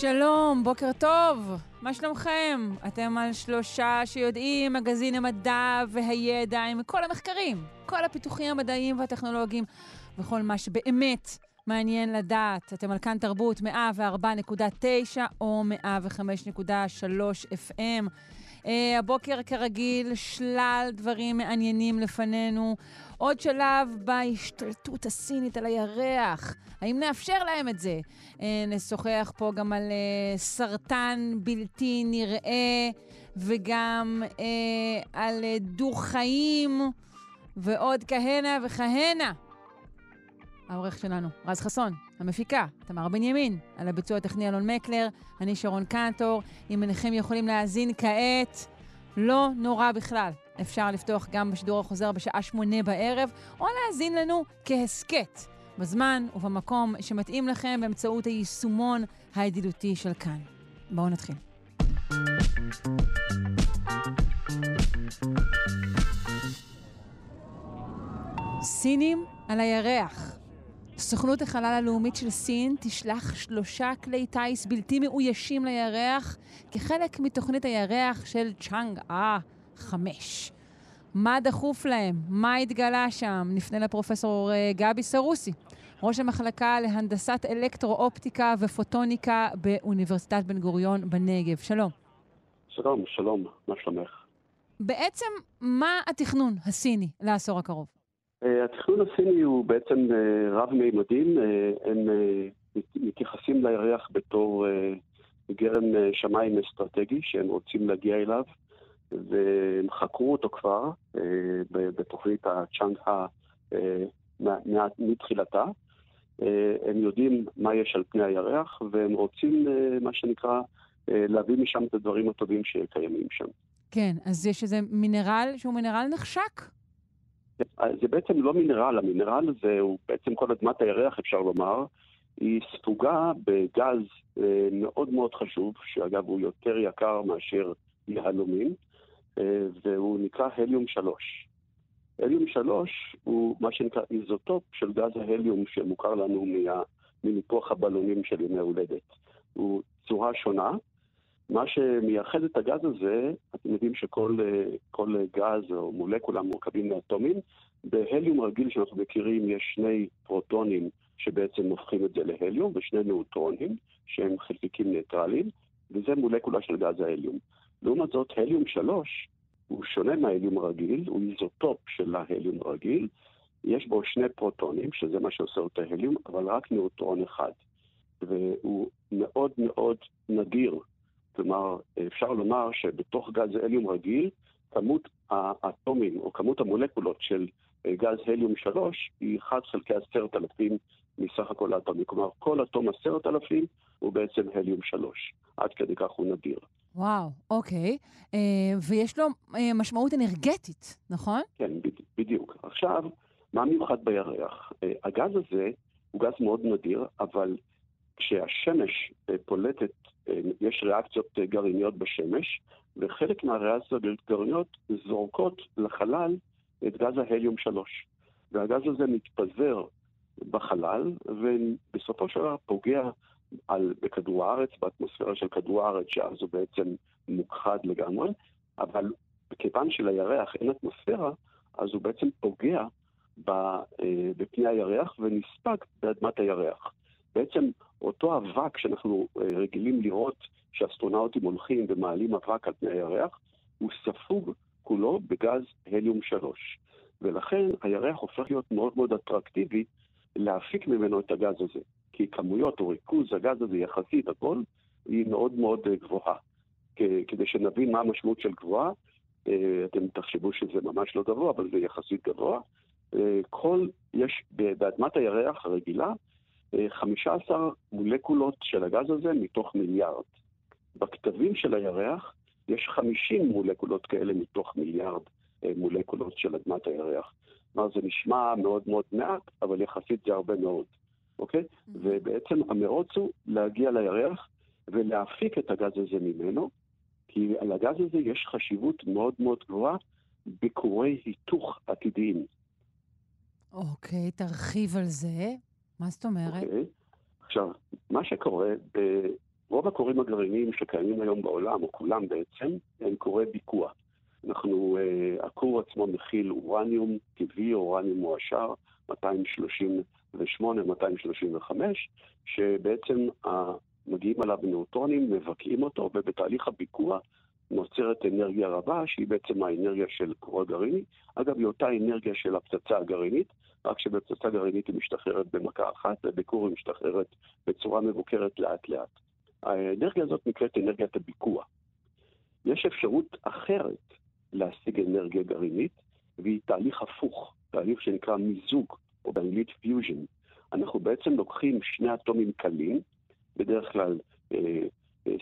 שלום, בוקר טוב, מה שלומכם? אתם על שלושה שיודעים, מגזין המדע והידע עם כל המחקרים, כל הפיתוחים המדעיים והטכנולוגיים וכל מה שבאמת מעניין לדעת. אתם על כאן תרבות 104.9 או 105.3 FM. Uh, הבוקר כרגיל שלל דברים מעניינים לפנינו. עוד שלב בהשתלטות הסינית על הירח. האם נאפשר להם את זה? Uh, נשוחח פה גם על uh, סרטן בלתי נראה וגם uh, על דו-חיים ועוד כהנה וכהנה. העורך שלנו, רז חסון, המפיקה, תמר בנימין, על הביצוע הטכני אלון מקלר, אני שרון קנטור. אם אינכם יכולים להאזין כעת, לא נורא בכלל. אפשר לפתוח גם בשידור החוזר בשעה שמונה בערב, או להאזין לנו כהסכת, בזמן ובמקום שמתאים לכם באמצעות היישומון הידידותי של כאן. בואו נתחיל. סינים על הירח. סוכנות החלל הלאומית של סין תשלח שלושה כלי טיס בלתי מאוישים לירח כחלק מתוכנית הירח של צ'אנג אה 5. מה דחוף להם? מה התגלה שם? נפנה לפרופסור גבי סרוסי, ראש המחלקה להנדסת אלקטרו-אופטיקה ופוטוניקה באוניברסיטת בן גוריון בנגב. שלום. שלום, שלום, מה שלומך? בעצם, מה התכנון הסיני לעשור הקרוב? התכנון הסיני הוא בעצם רב-מימדים, הם מתייחסים לירח בתור גרם שמיים אסטרטגי שהם רוצים להגיע אליו, והם חקרו אותו כבר בתוכנית הצ'אנג מתחילתה. הם יודעים מה יש על פני הירח, והם רוצים, מה שנקרא, להביא משם את הדברים הטובים שקיימים שם. כן, אז יש איזה מינרל שהוא מינרל נחשק? זה בעצם לא מינרל, המינרל הזה הוא בעצם כל אדמת הירח, אפשר לומר. היא ספוגה בגז מאוד מאוד חשוב, שאגב הוא יותר יקר מאשר יהלומים, והוא נקרא הליום 3. הליום 3 הוא מה שנקרא איזוטופ של גז ההליום שמוכר לנו מניפוח הבלונים של ימי הולדת. הוא צורה שונה. מה שמייחד את הגז הזה, אתם יודעים שכל גז או מולקולה מורכבים מאטומים. בהליום רגיל שאנחנו מכירים יש שני פרוטונים שבעצם הופכים את זה להליום, ושני נאוטרונים שהם חלקיקים ניטרליים, וזה מולקולה של גז ההליום. לעומת זאת, הליום 3 הוא שונה מההליום הרגיל, הוא איזוטופ של ההליום הרגיל. יש בו שני פרוטונים, שזה מה שעושה אותו ההליום, אבל רק נאוטרון אחד. והוא מאוד מאוד נדיר. כלומר, אפשר לומר שבתוך גז הליום רגיל, כמות האטומים או כמות המולקולות של גז הליום 3 היא 1 חלקי 10,000 מסך הכל האטומים. כלומר, כל אטום 10,000 הוא בעצם הליום 3. עד כדי כך הוא נדיר. וואו, אוקיי. אה, ויש לו אה, משמעות אנרגטית, נכון? כן, בדיוק. עכשיו, מה מיוחד בירח? אה, הגז הזה הוא גז מאוד נדיר, אבל כשהשמש פולטת, יש ריאקציות גרעיניות בשמש, וחלק מהריאקציות גרעיניות זורקות לחלל את גז ההליום 3. והגז הזה מתפזר בחלל, ובסופו של דבר פוגע על, בכדור הארץ, באטמוספירה של כדור הארץ, שאז הוא בעצם מוכחד לגמרי, אבל כיוון שלירח אין אטמוספירה, אז הוא בעצם פוגע בפני הירח ונספג באדמת הירח. בעצם אותו אבק שאנחנו רגילים לראות שאסטרונאוטים הולכים ומעלים אבק על פני הירח, הוא ספוג כולו בגז הליום 3. ולכן הירח הופך להיות מאוד מאוד אטרקטיבי להפיק ממנו את הגז הזה. כי כמויות או ריכוז הגז הזה יחסית, הכל, היא מאוד מאוד גבוהה. כדי שנבין מה המשמעות של גבוהה, אתם תחשבו שזה ממש לא גבוה, אבל זה יחסית גבוה. כל, יש באדמת הירח הרגילה 15 מולקולות של הגז הזה מתוך מיליארד. בכתבים של הירח יש 50 מולקולות כאלה מתוך מיליארד מולקולות של אדמת הירח. כלומר, זה נשמע מאוד מאוד מעט, אבל יחסית זה הרבה מאוד, אוקיי? Mm-hmm. ובעצם המרוץ הוא להגיע לירח ולהפיק את הגז הזה ממנו, כי על הגז הזה יש חשיבות מאוד מאוד גבוהה ביקורי היתוך עתידיים. אוקיי, תרחיב על זה. מה זאת אומרת? אוקיי. עכשיו, מה שקורה, ברוב הכורים הגרעיניים שקיימים היום בעולם, או כולם בעצם, הם קורי ביקוע. אנחנו, uh, הכור עצמו מכיל אורניום טבעי, אורניום מועשר, 238, 235, שבעצם uh, מגיעים עליו נאוטרונים, מבקעים אותו, ובתהליך הביקוע נוצרת אנרגיה רבה, שהיא בעצם האנרגיה של כור הגרעיני. אגב, היא אותה אנרגיה של הפצצה הגרעינית, רק שבפצצה גרעינית היא משתחררת במכה אחת, ובכור היא משתחררת בצורה מבוקרת לאט-לאט. האנרגיה הזאת נקראת אנרגיית הביקוע. יש אפשרות אחרת להשיג אנרגיה גרעינית, והיא תהליך הפוך, תהליך שנקרא מיזוג, באנגלית פיוז'ן. אנחנו בעצם לוקחים שני אטומים קלים, בדרך כלל אה, אה,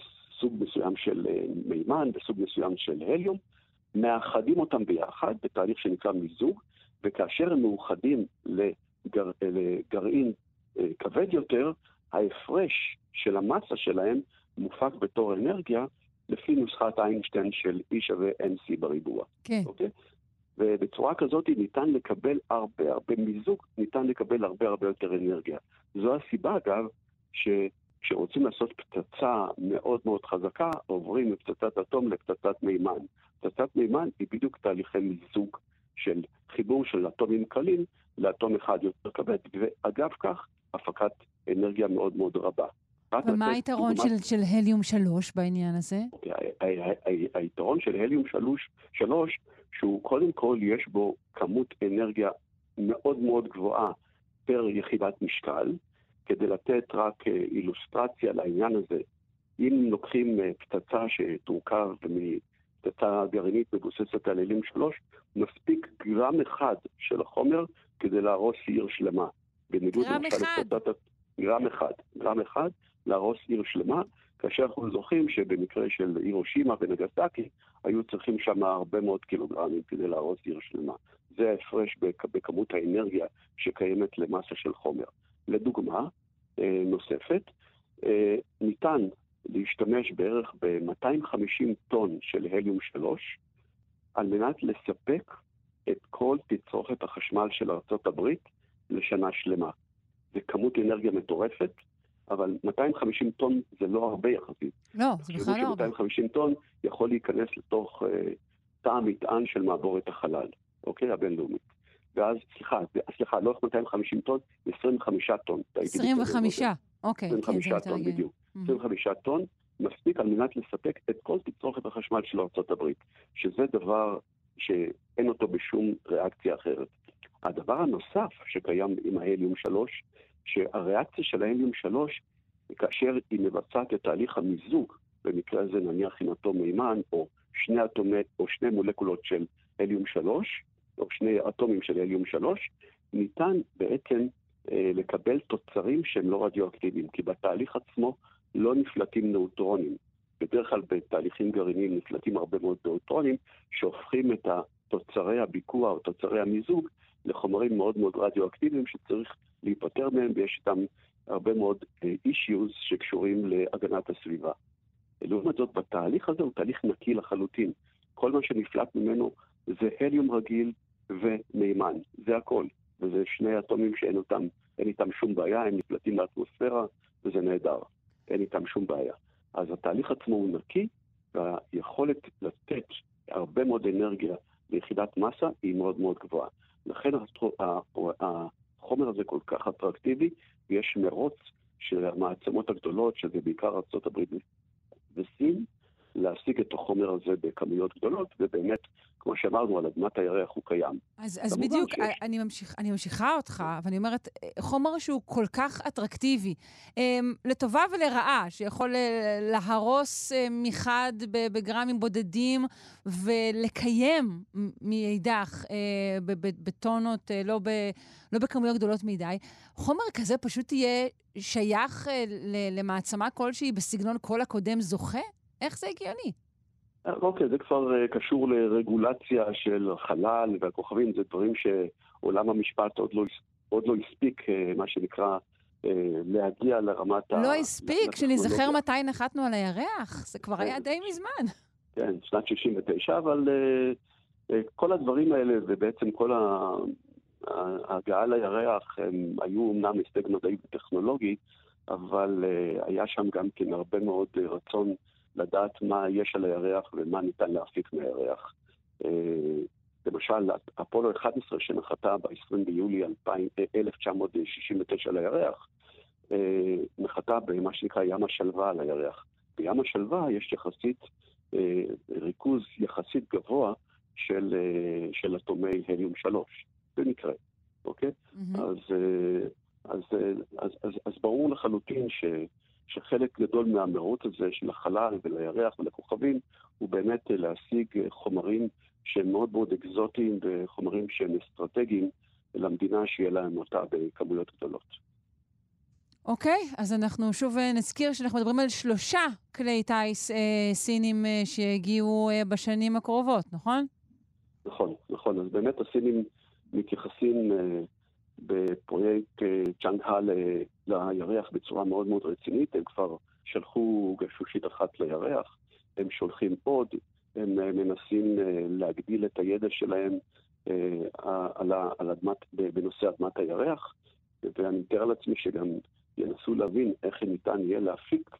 סוג מסוים של אה, מימן וסוג מסוים של הליום, מאחדים אותם ביחד בתהליך שנקרא מיזוג, וכאשר הם מאוחדים לגר, לגרעין אה, כבד יותר, ההפרש של המסה שלהם מופק בתור אנרגיה לפי נוסחת איינשטיין של E שווה NC בריבוע. כן. אוקיי? ובצורה כזאת ניתן לקבל הרבה הרבה מיזוג, ניתן לקבל הרבה הרבה יותר אנרגיה. זו הסיבה, אגב, שכשרוצים לעשות פצצה מאוד מאוד חזקה, עוברים מפצצת אטום לפצצת מימן. פצצת מימן היא בדיוק תהליכי מיזוג של חיבור של אטומים קלים לאטום אחד יותר כבד, ואגב כך, הפקת אנרגיה מאוד מאוד רבה. ומה היתרון של, של הליום 3 בעניין הזה? אוקיי, היתרון של הליום 3, 3, שהוא קודם כל יש בו כמות אנרגיה מאוד מאוד גבוהה פר יחידת משקל, כדי לתת רק אה, אילוסטרציה לעניין הזה. אם לוקחים אה, פצצה שתורכב פצצה גרעינית מבוססת על אלים 3, מספיק גרם אחד של החומר כדי להרוס עיר שלמה. גרם אחד? לפצצת... גרם אחד. גרם אחד להרוס עיר שלמה, כאשר אנחנו זוכרים שבמקרה של הירושימה ונגסקי, היו צריכים שם הרבה מאוד קילוגרמים כדי להרוס עיר שלמה. זה ההפרש בכמות האנרגיה שקיימת למסה של חומר. לדוגמה אה, נוספת, אה, ניתן להשתמש בערך ב-250 טון של הליום 3 על מנת לספק את כל תצרוכת החשמל של ארה"ב לשנה שלמה. זה כמות אנרגיה מטורפת, אבל 250 טון זה לא הרבה יחסית. לא, זה בכלל לא הרבה. 250 טון יכול להיכנס לתוך uh, תא המטען של מעבורת החלל, אוקיי? הבינלאומית. ואז, סליחה, סליחה, לא 250 טון, 25 טון. 25, אוקיי. 25 כן, טון, בדיוק. 25 טון מספיק על מנת לספק את כל תצרוכת החשמל של ארה"ב, שזה דבר שאין אותו בשום ריאקציה אחרת. הדבר הנוסף שקיים עם ההליום 3, שהריאקציה של ההליום 3, כאשר היא מבצעת את תהליך המיזוג, במקרה הזה נניח עם אטום מימן, או שני אטומי, או שני מולקולות של הליום 3, או שני אטומים של הליום 3, ניתן בעצם אה, לקבל תוצרים שהם לא רדיואקטיביים, כי בתהליך עצמו לא נפלטים נאוטרונים. בדרך כלל בתהליכים גרעיניים נפלטים הרבה מאוד נאוטרונים, שהופכים את תוצרי הביקוע או תוצרי המיזוג לחומרים מאוד מאוד רדיואקטיביים שצריך להיפטר מהם, ויש איתם הרבה מאוד אישיוז אה, שקשורים להגנת הסביבה. לעומת זאת, בתהליך הזה הוא תהליך נקי לחלוטין. כל מה שנפלט ממנו זה הליום רגיל ומימן, זה הכל. וזה שני אטומים שאין אותם, אין איתם שום בעיה, הם נפלטים לאטמוספירה, וזה נהדר. אין איתם שום בעיה. אז התהליך עצמו הוא נקי, והיכולת לתת הרבה מאוד אנרגיה ליחידת מסה היא מאוד מאוד גבוהה. לכן החומר הזה כל כך אטרקטיבי, ויש מרוץ של המעצמות הגדולות, שזה בעיקר ארה"ב וסין, להשיג את החומר הזה בכמויות גדולות, ובאמת, כמו שאמרנו, על אדמת הירח הוא קיים. אז, אז בדיוק, שיש... אני, ממשיך, אני ממשיכה אותך, ואני אומרת, חומר שהוא כל כך אטרקטיבי, אמ, לטובה ולרעה, שיכול אה, להרוס אה, מחד בגרמים בודדים ולקיים מאידך אה, בטונות, לא, ב, לא בכמויות גדולות מדי, חומר כזה פשוט יהיה שייך למעצמה כלשהי בסגנון כל הקודם זוכה? איך זה הגיוני? אוקיי, זה כבר קשור לרגולציה של חלל והכוכבים, זה דברים שעולם המשפט עוד לא, עוד לא הספיק, מה שנקרא, להגיע לרמת לא ה... לא הספיק, שנזכר מתי נחתנו על הירח, זה כבר היה כן. די מזמן. כן, שנת 69, אבל כל הדברים האלה, ובעצם כל ההגעה לירח, הם היו אמנם הישג מדעי וטכנולוגי, אבל היה שם גם כן הרבה מאוד רצון לדעת מה יש על הירח ומה ניתן להפיק מהירח. למשל, אפולו 11 שנחתה ב-20 ביולי 1969 לירח, נחתה במה שנקרא ים השלווה על הירח. בים השלווה יש יחסית, ריכוז יחסית גבוה של, של אטומי הליום 3, במקרה, אוקיי? Mm-hmm. אז, אז, אז, אז, אז ברור לחלוטין ש... שחלק גדול מהמרוץ הזה של החלל ולירח ולכוכבים הוא באמת להשיג חומרים שהם מאוד מאוד אקזוטיים וחומרים שהם אסטרטגיים למדינה שיהיה להם אותה בכמויות גדולות. אוקיי, okay, אז אנחנו שוב אה, נזכיר שאנחנו מדברים על שלושה כלי טיס אה, סינים אה, שיגיעו אה, בשנים הקרובות, נכון? נכון, נכון. אז באמת הסינים מתייחסים אה, בפרויקט אה, צ'אנג-הא לירח בצורה מאוד מאוד רצינית. הם כבר שלחו גשושית אחת לירח, הם שולחים עוד, הם אה, מנסים אה, להגדיל את הידע שלהם על, על אדמת, בנושא אדמת הירח, ואני מתאר לעצמי שגם ינסו להבין איך ניתן יהיה להפיק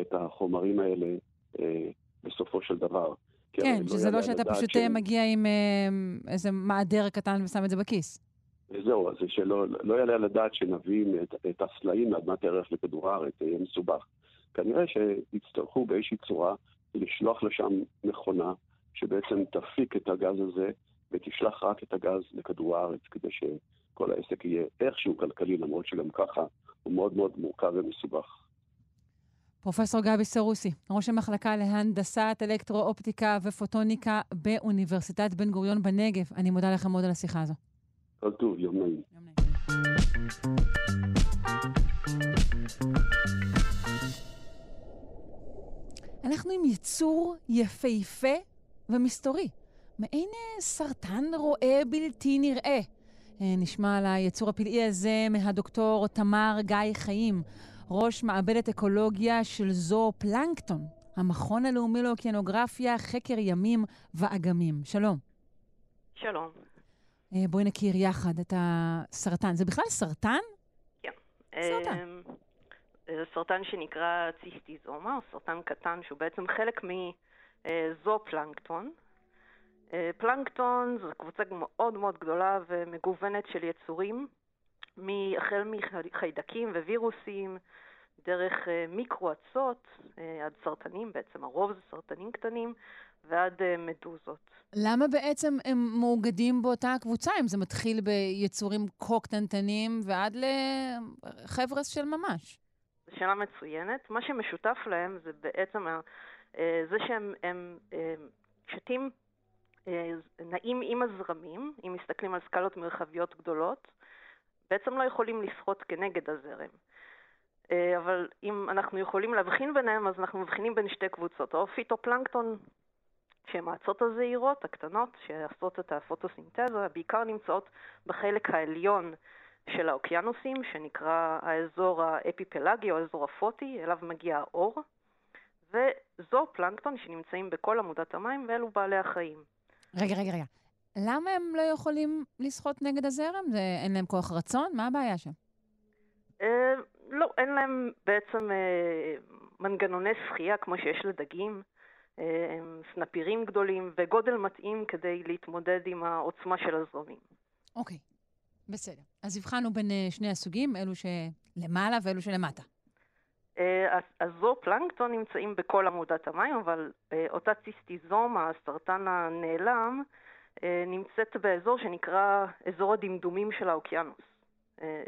את החומרים האלה בסופו של דבר. כן, לא שזה לא, לא שאתה פשוט ש... מגיע עם איזה מעדר קטן ושם את זה בכיס. וזהו, אז שלא לא יעלה על הדעת שנביא את, את הסלעים מאדמת הערך לכדור הארץ, זה יהיה מסובך. כנראה שיצטרכו באיזושהי צורה לשלוח לשם מכונה שבעצם תפיק את הגז הזה ותשלח רק את הגז לכדור הארץ, כדי שכל העסק יהיה איכשהו כלכלי, למרות שגם ככה הוא מאוד מאוד מורכב ומסובך. פרופסור גבי סרוסי, ראש המחלקה להנדסת אלקטרו-אופטיקה ופוטוניקה באוניברסיטת בן גוריון בנגב, אני מודה לכם מאוד על השיחה הזו. כל טוב, יום נעים. אנחנו עם יצור יפהפה ומסתורי, מעין אה, סרטן רואה בלתי נראה. אה, נשמע על היצור הפלאי הזה מהדוקטור תמר גיא חיים, ראש מעבדת אקולוגיה של זו פלנקטון, המכון הלאומי לאוקיינוגרפיה, חקר ימים ואגמים. שלום. שלום. אה, בואי נכיר יחד את הסרטן. זה בכלל סרטן? כן. סרטן. זה סרטן שנקרא ציסטיזומה, או סרטן קטן, שהוא בעצם חלק מזו-פלנקטון. פלנקטון זו קבוצה מאוד מאוד גדולה ומגוונת של יצורים, החל מחיידקים ווירוסים, דרך מיקרו-אצות, עד סרטנים, בעצם הרוב זה סרטנים קטנים, ועד מדוזות. למה בעצם הם מאוגדים באותה הקבוצה, אם זה מתחיל ביצורים כה קטנטנים ועד לחבר'ס של ממש? זו שאלה מצוינת. מה שמשותף להם זה בעצם אה, זה שהם הם, אה, שתים אה, נעים עם הזרמים, אם מסתכלים על סקלות מרחביות גדולות, בעצם לא יכולים לשחות כנגד הזרם. אבל אם אנחנו יכולים להבחין ביניהם, אז אנחנו מבחינים בין שתי קבוצות, או פיטופלנקטון שהן האצות הזעירות, הקטנות, שעושות את הפוטוסינתזה, בעיקר נמצאות בחלק העליון של האוקיינוסים, שנקרא האזור האפיפלגי או האזור הפוטי, אליו מגיע האור, וזו פלנקטון שנמצאים בכל עמודת המים, ואלו בעלי החיים. רגע, רגע, רגע. למה הם לא יכולים לשחות נגד הזרם? זה, אין להם כוח רצון? מה הבעיה שם? אה, לא, אין להם בעצם אה, מנגנוני שחייה כמו שיש לדגים. סנפירים גדולים וגודל מתאים כדי להתמודד עם העוצמה של הזרמים. אוקיי, okay, בסדר. אז הבחנו בין אה, שני הסוגים, אלו שלמעלה ואלו שלמטה. אה, אז זו פלנקטון נמצאים בכל עמודת המים, אבל אה, אותה ציסטיזומה, הסרטן הנעלם, נמצאת באזור שנקרא אזור הדמדומים של האוקיינוס.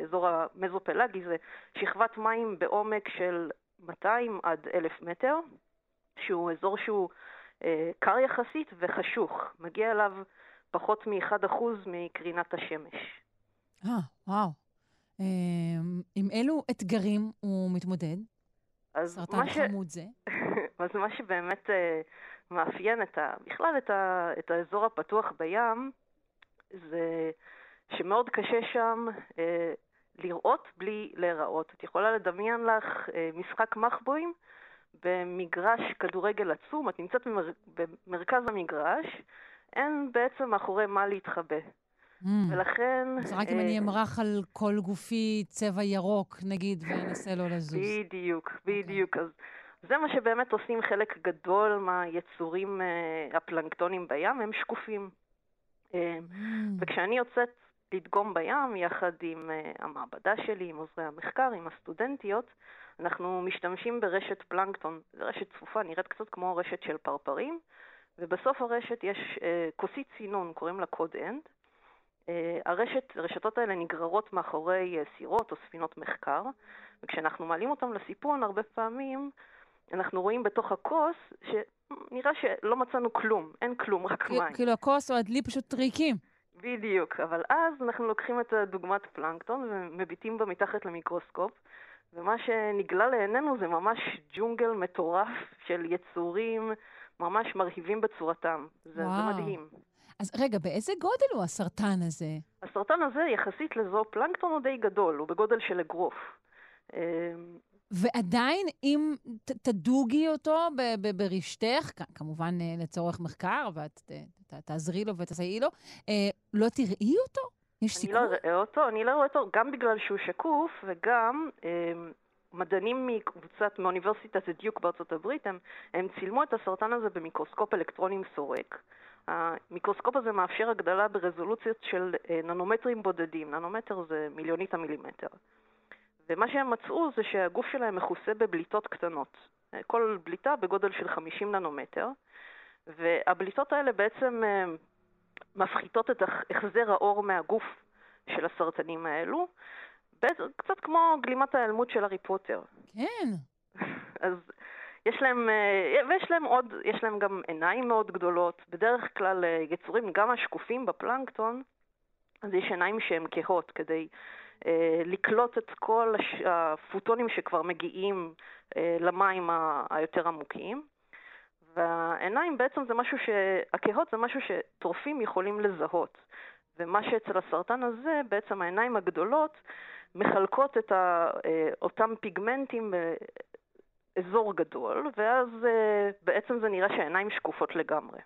אזור המזופלגי זה שכבת מים בעומק של 200 עד 1,000 מטר, שהוא אזור שהוא אה, קר יחסית וחשוך. מגיע אליו פחות מ-1% מקרינת השמש. אה, וואו. אה, עם אילו אתגרים הוא מתמודד? סרטן ש... חמוד זה. אז מה שבאמת אה, שמאפיין את ה, בכלל את, ה, את האזור הפתוח בים, זה שמאוד קשה שם אה, לראות בלי להיראות. את יכולה לדמיין לך אה, משחק מחבואים במגרש כדורגל עצום, את נמצאת במר, במרכז המגרש, אין בעצם מאחורי מה להתחבא. Mm. ולכן... אז רק אם אני אה, אמרח על כל גופי צבע ירוק, נגיד, ואנסה לא לזוז. בדיוק, בדיוק. אז זה מה שבאמת עושים חלק גדול מהיצורים אה, הפלנקטונים בים, הם שקופים. אה, Mm. וכשאני יוצאת לדגום בים, יחד עם אה, המעבדה שלי, עם עוזרי המחקר, עם הסטודנטיות, אנחנו משתמשים ברשת פלנקטון. זו רשת צפופה, נראית קצת כמו רשת של פרפרים, ובסוף הרשת יש אה, כוסית סינון, קוראים לה cod end. אה, הרשת, הרשתות האלה נגררות מאחורי אה, סירות או ספינות מחקר, וכשאנחנו מעלים אותם לסיפון, הרבה פעמים אנחנו רואים בתוך הכוס שנראה שלא מצאנו כלום, אין כלום, רק כאילו- מים. כאילו הכוס או הדלי פשוט ריקים. בדיוק, אבל אז אנחנו לוקחים את הדוגמת פלנקטון ומביטים בה מתחת למיקרוסקופ, ומה שנגלה לעינינו זה ממש ג'ונגל מטורף של יצורים ממש מרהיבים בצורתם. זה, זה. מדהים. אז רגע, באיזה גודל הוא הסרטן הזה? הסרטן הזה יחסית לזו פלנקטון הוא די גדול, הוא בגודל של אגרוף. אמ, ועדיין, אם ת- תדוגי אותו ב- ב- ברשתך, כמובן אה, לצורך מחקר, ואת ת- ת- תעזרי לו ותסייעי לו, אה, לא תראי אותו? יש אני סיכוי? לא אראה אותו, אני לא אראה אותו גם בגלל שהוא שקוף וגם אמ, מדענים מקבוצת, מאוניברסיטת דיוק בארצות הברית, הם, הם צילמו את הסרטן הזה במיקרוסקופ אלקטרונים סורק. המיקרוסקופ הזה מאפשר הגדלה ברזולוציות של אה, ננומטרים בודדים, ננומטר זה מיליונית המילימטר. ומה שהם מצאו זה שהגוף שלהם מכוסה בבליטות קטנות. אה, כל בליטה בגודל של 50 ננומטר, והבליטות האלה בעצם אה, מפחיתות את הח- החזר האור מהגוף של הסרטנים האלו, קצת כמו גלימת ההיעלמות של הארי פוטר. כן. אז יש להם, אה, ויש להם עוד, יש להם גם עיניים מאוד גדולות. בדרך כלל אה, יצורים, גם השקופים בפלנקטון, אז יש עיניים שהן כהות כדי אה, לקלוט את כל הש- הפוטונים שכבר מגיעים אה, למים ה- היותר עמוקים. והעיניים בעצם זה משהו ש... הכהות זה משהו שטורפים יכולים לזהות. ומה שאצל הסרטן הזה, בעצם העיניים הגדולות מחלקות את ה... אה, אותם פיגמנטים באזור גדול, ואז אה, בעצם זה נראה שהעיניים שקופות לגמרי.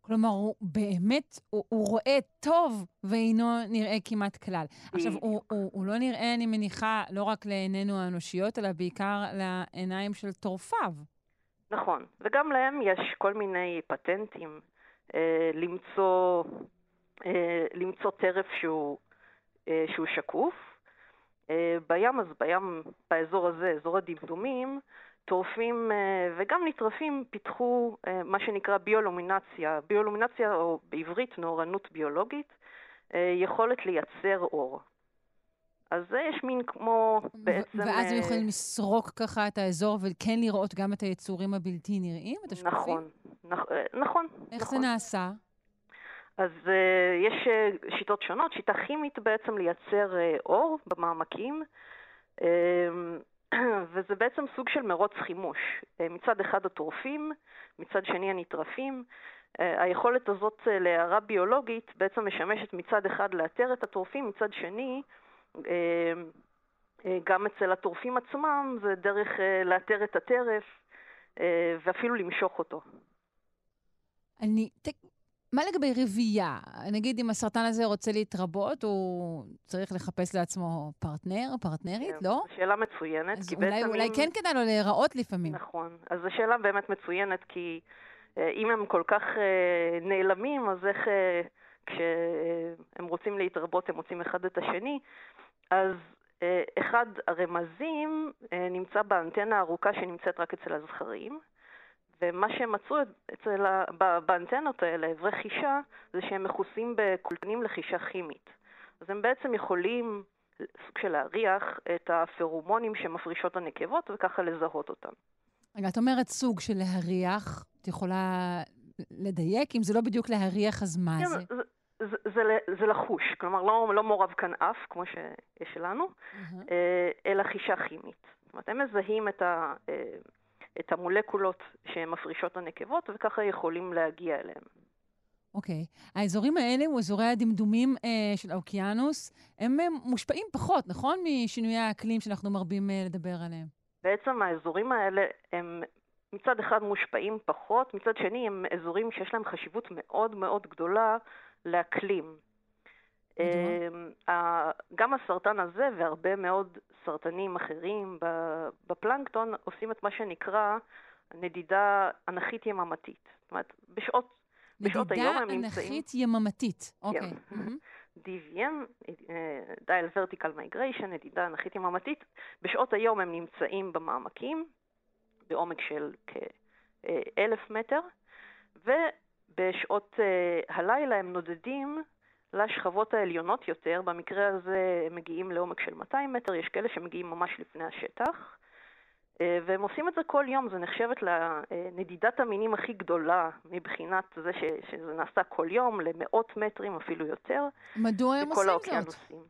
כלומר, הוא באמת, הוא, הוא רואה טוב ואינו נראה כמעט כלל. עכשיו, הוא, הוא, הוא לא נראה, אני מניחה, לא רק לעינינו האנושיות, אלא בעיקר לעיניים של טורפיו. נכון, וגם להם יש כל מיני פטנטים אה, למצוא, אה, למצוא טרף שהוא, אה, שהוא שקוף. אה, בים, אז בים, באזור הזה, אזור הדמדומים, טורפים אה, וגם נטרפים פיתחו אה, מה שנקרא ביולומינציה. ביולומינציה, או בעברית נאורנות ביולוגית, אה, יכולת לייצר אור. אז זה יש מין כמו בעצם... ואז הם אה, יכולים לסרוק ככה את האזור וכן לראות גם את היצורים הבלתי נראים, את השקופים? נכון, נכ- אה, נכון. איך נכון. זה נעשה? אז uh, יש uh, שיטות שונות, שיטה כימית בעצם לייצר uh, אור במעמקים, um, וזה בעצם סוג של מרוץ חימוש. Uh, מצד אחד הטורפים, מצד שני הנטרפים. Uh, היכולת הזאת uh, להערה ביולוגית בעצם משמשת מצד אחד לאתר את הטורפים, מצד שני uh, uh, גם אצל הטורפים עצמם זה דרך uh, לאתר את הטרף uh, ואפילו למשוך אותו. אני... מה לגבי רבייה? נגיד אם הסרטן הזה רוצה להתרבות, הוא צריך לחפש לעצמו פרטנר, פרטנרית, לא? זו שאלה מצוינת. אז אולי, בעצם אולי כן כדאי לו להיראות לפעמים. נכון. אז זו שאלה באמת מצוינת, כי אה, אם הם כל כך אה, נעלמים, אז איך אה, כשהם רוצים להתרבות הם מוצאים אחד את השני? אז אה, אחד הרמזים אה, נמצא באנטנה הארוכה שנמצאת רק אצל הזכרים, ומה שהם מצאו אצל באנטנות האלה, אברי חישה, זה שהם מכוסים בקולטנים לחישה כימית. אז הם בעצם יכולים סוג של להריח את הפרומונים שמפרישות הנקבות וככה לזהות אותם. רגע, את אומרת סוג של להריח, את יכולה לדייק? אם זה לא בדיוק להריח, אז מה כן, זה? זה, זה, זה, לחוש, כלומר לא, לא מעורב כאן אף, כמו שיש לנו. אה, אלא חישה כימית. זאת אומרת, הם מזהים את, ה, אה, את המולקולות שמפרישות הנקבות, וככה יכולים להגיע אליהם. אוקיי. Okay. האזורים האלה, הוא אזורי הדמדומים אה, של האוקיינוס, הם אה, מושפעים פחות, נכון? משינויי האקלים שאנחנו מרבים אה, לדבר עליהם. בעצם האזורים האלה הם מצד אחד מושפעים פחות, מצד שני הם אזורים שיש להם חשיבות מאוד מאוד גדולה לאקלים. אמ, גם הסרטן הזה והרבה מאוד סרטנים אחרים בפלנקטון עושים את מה שנקרא נדידה אנכית יממתית. זאת אומרת, בשעות, בשעות היום הם נמצאים... נדידה אנכית יממתית. אוקיי. DVM, Dial Vertical Migration, נדידה אנכית יממתית, בשעות היום הם נמצאים במעמקים, בעומק של כאלף מטר, ובשעות uh, הלילה הם נודדים לשכבות העליונות יותר, במקרה הזה הם מגיעים לעומק של 200 מטר, יש כאלה שמגיעים ממש לפני השטח, uh, והם עושים את זה כל יום, זה נחשבת לנדידת המינים הכי גדולה מבחינת זה ש, שזה נעשה כל יום, למאות מטרים אפילו יותר. מדוע הם עושים זאת?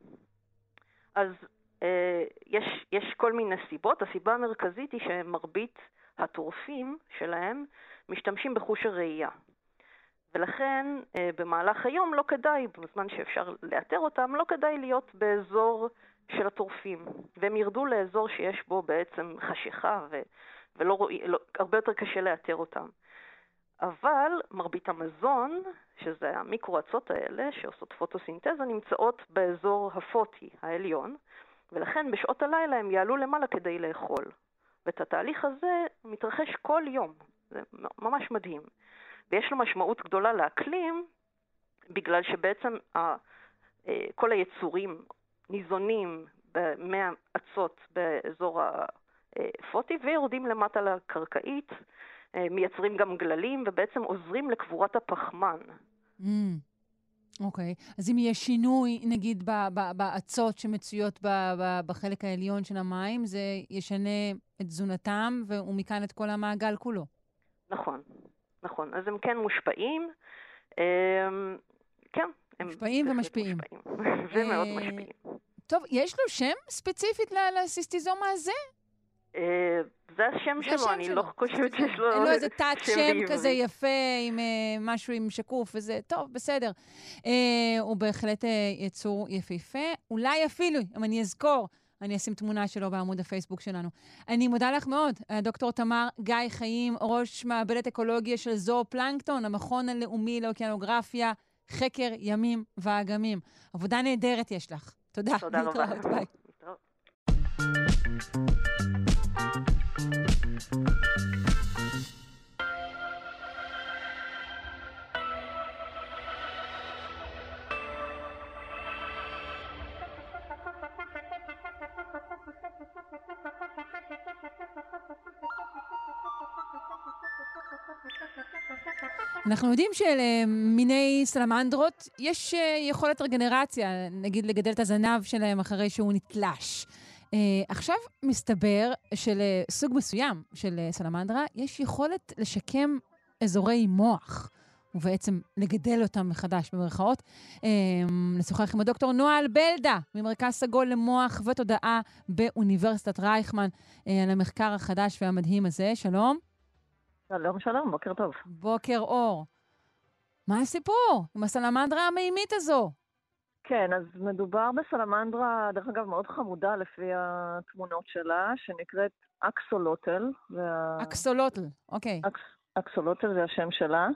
אז אה, יש, יש כל מיני סיבות. הסיבה המרכזית היא שמרבית הטורפים שלהם משתמשים בחוש הראייה. ולכן אה, במהלך היום לא כדאי, בזמן שאפשר לאתר אותם, לא כדאי להיות באזור של הטורפים. והם ירדו לאזור שיש בו בעצם חשיכה ו, ולא רואים, לא, הרבה יותר קשה לאתר אותם. אבל מרבית המזון, שזה המיקרואצות האלה שעושות פוטוסינתזה, נמצאות באזור הפוטי העליון, ולכן בשעות הלילה הם יעלו למעלה כדי לאכול. ואת התהליך הזה מתרחש כל יום, זה ממש מדהים. ויש לו משמעות גדולה לאקלים, בגלל שבעצם אה, כל היצורים ניזונים מהאצות באזור הפוטי ויורדים למטה לקרקעית, אה, מייצרים גם גללים ובעצם עוזרים לקבורת הפחמן. Mm. אוקיי. Okay. אז אם יש שינוי, נגיד, באצות שמצויות בחלק העליון של המים, זה ישנה את תזונתם, ומכאן את כל המעגל כולו. נכון, נכון. אז הם כן מושפעים. אמ, כן. הם מושפעים ומשפיעים. ומאוד אה, משפיעים. טוב, יש לו שם ספציפית לסיסטיזומה הזה? אה, זה השם שלו, אני לא חושבת שיש לו אין לו איזה תת שם כזה יפה, עם אה, משהו עם שקוף וזה, טוב, בסדר. הוא בהחלט יצור יפהפה. אולי אפילו, אם אני אזכור, אני אשים תמונה שלו בעמוד הפייסבוק שלנו. אני מודה לך מאוד, דוקטור תמר גיא חיים, ראש מעבדת אקולוגיה של זו פלנקטון, המכון הלאומי לאוקיינוגרפיה, חקר ימים ואגמים. עבודה נהדרת יש לך. תודה. תודה רבה. ביי. אנחנו יודעים שלמיני סלמנדרות יש אה, יכולת רגנרציה, נגיד לגדל את הזנב שלהם אחרי שהוא נתלש. Uh, עכשיו מסתבר שלסוג מסוים של uh, סלמנדרה יש יכולת לשקם אזורי מוח, ובעצם לגדל אותם מחדש, במרכאות. נשוחח עם הדוקטור נועה בלדה, ממרכז סגול למוח ותודעה באוניברסיטת רייכמן, על המחקר החדש והמדהים הזה. שלום. שלום, שלום, בוקר טוב. בוקר אור. מה הסיפור עם הסלמנדרה המימית הזו? כן, אז מדובר בסלמנדרה, דרך אגב, מאוד חמודה לפי התמונות שלה, שנקראת אקסולוטל. וה... אקסולוטל, אוקיי. אקס, אקסולוטל זה השם שלה.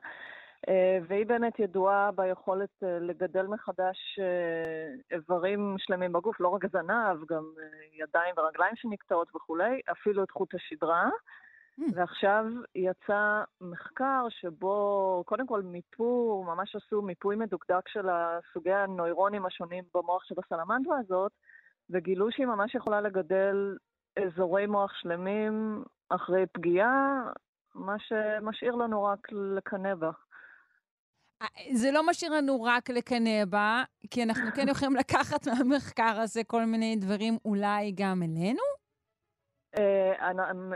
אה, והיא באמת ידועה ביכולת אה, לגדל מחדש אה, איברים שלמים בגוף, לא רק זנב, גם ידיים ורגליים שנקטעות וכולי, אפילו את חוט השדרה. Mm. ועכשיו יצא מחקר שבו קודם כל מיפו, ממש עשו מיפוי מדוקדק של סוגי הנוירונים השונים במוח של הסלמנדרה הזאת, וגילו שהיא ממש יכולה לגדל אזורי מוח שלמים אחרי פגיעה, מה שמשאיר לנו רק לקנא בה. אה, זה לא משאיר לנו רק לקנא בה, כי אנחנו כן יכולים לקחת מהמחקר הזה כל מיני דברים אולי גם אלינו? אה,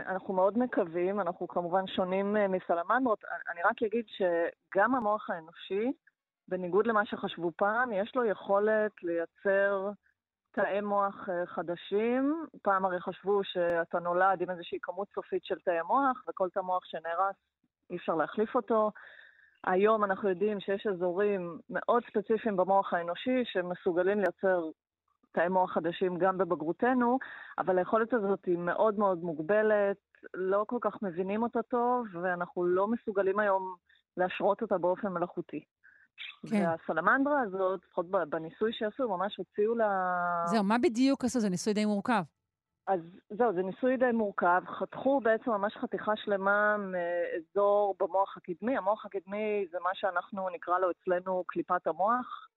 אנחנו מאוד מקווים, אנחנו כמובן שונים אה, מסלמנדרות. אני רק אגיד שגם המוח האנושי, בניגוד למה שחשבו פעם, יש לו יכולת לייצר תאי מוח אה, חדשים. פעם הרי חשבו שאתה נולד עם איזושהי כמות סופית של תאי מוח, וכל תא מוח שנהרס, אי אפשר להחליף אותו. היום אנחנו יודעים שיש אזורים מאוד ספציפיים במוח האנושי שמסוגלים לייצר תאי מוח חדשים גם בבגרותנו, אבל היכולת הזאת היא מאוד מאוד מוגבלת, לא כל כך מבינים אותה טוב, ואנחנו לא מסוגלים היום להשרות אותה באופן מלאכותי. כן. והסלמנדרה הזאת, לפחות בניסוי שעשו, ממש הוציאו לה... זהו, מה בדיוק עשו? זה ניסוי די מורכב. אז זהו, זה ניסוי די מורכב. חתכו בעצם ממש חתיכה שלמה מאזור במוח הקדמי. המוח הקדמי זה מה שאנחנו נקרא לו אצלנו קליפת המוח,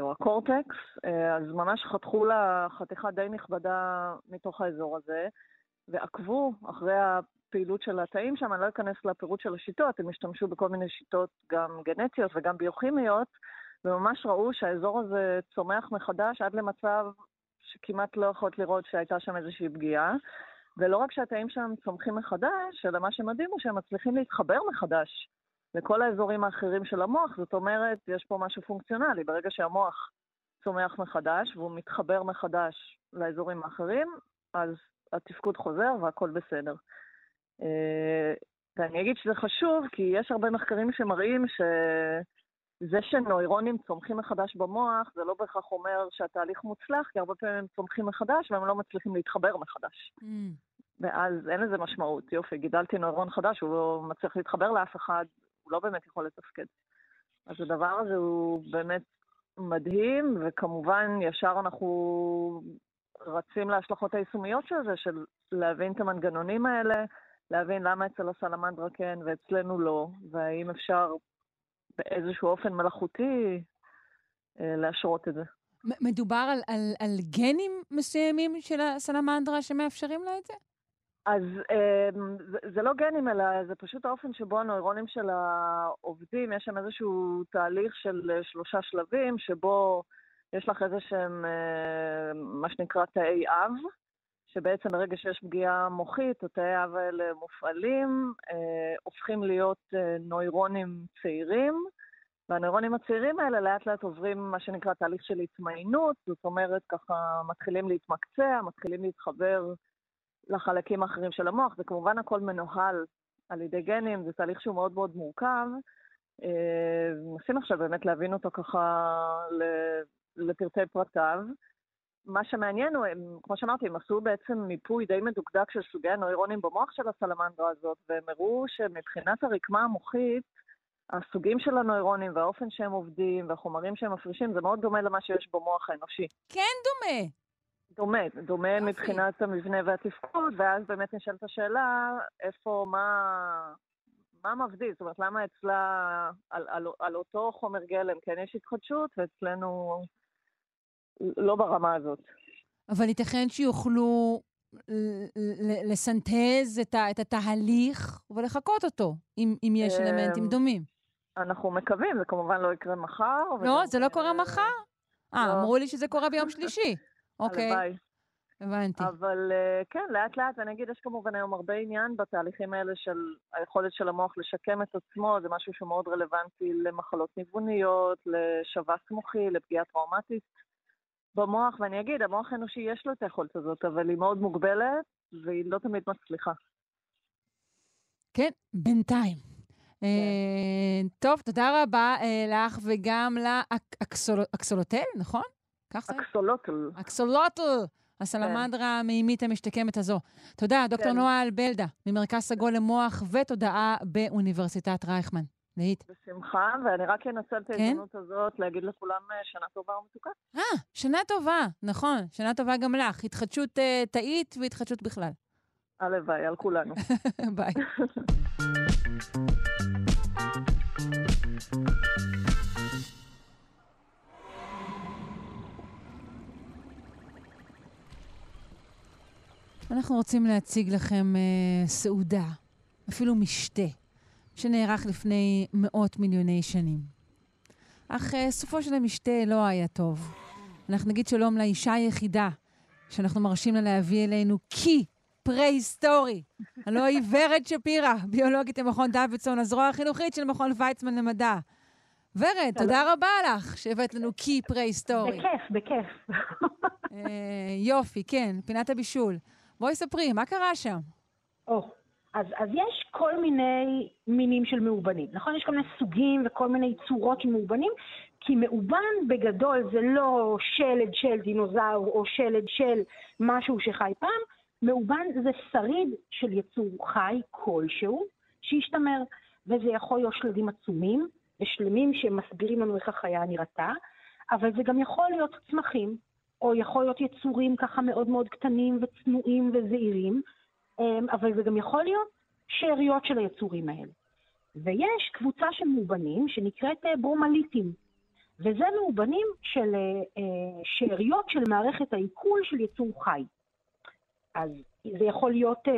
או הקורטקס. אה, אז ממש חתכו לה חתיכה די נכבדה מתוך האזור הזה, ועקבו אחרי הפעילות של התאים שם, אני לא אכנס לפירוט של השיטות, הם השתמשו בכל מיני שיטות גם גנטיות וגם ביוכימיות, וממש ראו שהאזור הזה צומח מחדש עד למצב שכמעט לא יכולת לראות שהייתה שם איזושהי פגיעה. ולא רק שהתאים שם צומחים מחדש, אלא מה שמדהים הוא שהם מצליחים להתחבר מחדש לכל האזורים האחרים של המוח. זאת אומרת, יש פה משהו פונקציונלי. ברגע שהמוח צומח מחדש והוא מתחבר מחדש לאזורים האחרים, אז התפקוד חוזר והכל בסדר. אה, ואני אגיד שזה חשוב, כי יש הרבה מחקרים שמראים שזה שנוירונים צומחים מחדש במוח, זה לא בהכרח אומר שהתהליך מוצלח, כי הרבה פעמים הם צומחים מחדש והם לא מצליחים להתחבר מחדש. Mm. ואז אין לזה משמעות. יופי, גידלתי נוירון חדש, הוא לא מצליח להתחבר לאף אחד, הוא לא באמת יכול לתפקד. אז הדבר הזה הוא באמת מדהים, וכמובן, ישר אנחנו רצים להשלכות היישומיות של זה, של להבין את המנגנונים האלה, להבין למה אצל הסלמנדרה כן ואצלנו לא, והאם אפשר באיזשהו אופן מלאכותי אה, להשרות את זה. מדובר על, על, על גנים מסוימים של הסלמנדרה שמאפשרים לה את זה? אז אה, זה, לא גנים, אלא זה פשוט האופן שבו הנוירונים שלה עובדים. יש שם איזשהו תהליך של שלושה שלבים, שבו יש לך איזה שהם, אה, מה שנקרא תאי אב, שבעצם ברגע שיש פגיעה מוחית, התאי האב האלה מופעלים, אה, הופכים להיות אה, נוירונים צעירים, והנוירונים הצעירים האלה לאט לאט עוברים מה שנקרא תהליך של התמיינות, זאת אומרת ככה מתחילים להתמקצע, מתחילים להתחבר לחלקים האחרים של המוח, וכמובן הכל מנוהל על ידי גנים, זה תהליך שהוא מאוד מאוד מורכב. מנסים אה, עכשיו באמת להבין אותו ככה לפרטי פרטיו. מה שמעניין הוא, הם, כמו שאמרתי, הם עשו בעצם מיפוי די מדוקדק של סוגי הנוירונים במוח של הסלמנדרה הזאת, והם הראו שמבחינת הרקמה המוחית, הסוגים של הנוירונים והאופן שהם עובדים והחומרים שהם מפרישים, זה מאוד דומה למה שיש במוח האנושי. כן דומה. דומה, דומה יופי. מבחינת המבנה והתפקוד, ואז באמת נשאלת השאלה, איפה, מה, מה מבדיל? זאת אומרת, למה אצלה, על, על, על אותו חומר גלם כן יש התחדשות, ואצלנו לא ברמה הזאת. אבל ייתכן שיוכלו לסנטז את, את התהליך ולחקות אותו, אם, אם יש אמ, אלמנטים דומים. אנחנו מקווים, זה כמובן לא יקרה מחר. לא, זה לא קורה מחר? אה, לא. אמרו לי שזה קורה ביום שלישי. אוקיי. הלוואי. הבנתי. אבל אה, כן, לאט לאט, ואני אגיד, יש כמובן היום הרבה עניין בתהליכים האלה של היכולת של המוח לשקם את עצמו, זה משהו שמאוד רלוונטי למחלות ניווניות, לשבץ מוחי, לפגיעה טראומטית. במוח, ואני אגיד, המוח האנושי יש לו את היכולת הזאת, אבל היא מאוד מוגבלת, והיא לא תמיד מצליחה. כן, בינתיים. כן. אה, טוב, תודה רבה אה, לך וגם לאקסולוטל, נכון? כך זה? אקסולוטל. אקסולוטל, הסלמנדרה כן. המימית המשתקמת הזו. תודה, דוקטור כן. נועה אלבלדה, ממרכז סגול למוח ותודעה באוניברסיטת רייכמן. להיט. בשמחה, ואני רק אנצל את כן? ההזדמנות? הזאת להגיד לכולם אה, שנה טובה ומתוקה. אה, שנה טובה, נכון, שנה טובה גם לך. התחדשות uh, תאית והתחדשות בכלל. הלוואי, על כולנו. ביי. אנחנו רוצים להציג לכם uh, סעודה, אפילו משתה. שנערך לפני מאות מיליוני שנים. אך uh, סופו של המשתה לא היה טוב. אנחנו נגיד שלום לאישה היחידה שאנחנו מרשים לה להביא אלינו כי פרה-היסטורי. הלוא היא ורד שפירא, ביולוגית למכון דוידסון, הזרוע החינוכית של מכון ויצמן למדע. ורד, תודה רבה לך שהבאת לנו קי פרה-היסטורי. בכיף, בכיף. אה, יופי, כן, פינת הבישול. בואי ספרי, מה קרה שם? או, אז, אז יש כל מיני מינים של מאובנים, נכון? יש כל מיני סוגים וכל מיני צורות של מאובנים, כי מאובן בגדול זה לא שלד של דינוזאור או שלד של משהו שחי פעם, מאובן זה שריד של יצור חי כלשהו שהשתמר, וזה יכול להיות שלדים עצומים ושלמים שמסבירים לנו איך החיה נראתה, אבל זה גם יכול להיות צמחים, או יכול להיות יצורים ככה מאוד מאוד קטנים וצנועים וזעירים, אמ, אבל זה גם יכול להיות שאריות של היצורים האלה. ויש קבוצה של מאובנים שנקראת אה, ברומליטים, וזה מאובנים של אה, אה, שאריות של מערכת העיכול של יצור חי. אז זה יכול להיות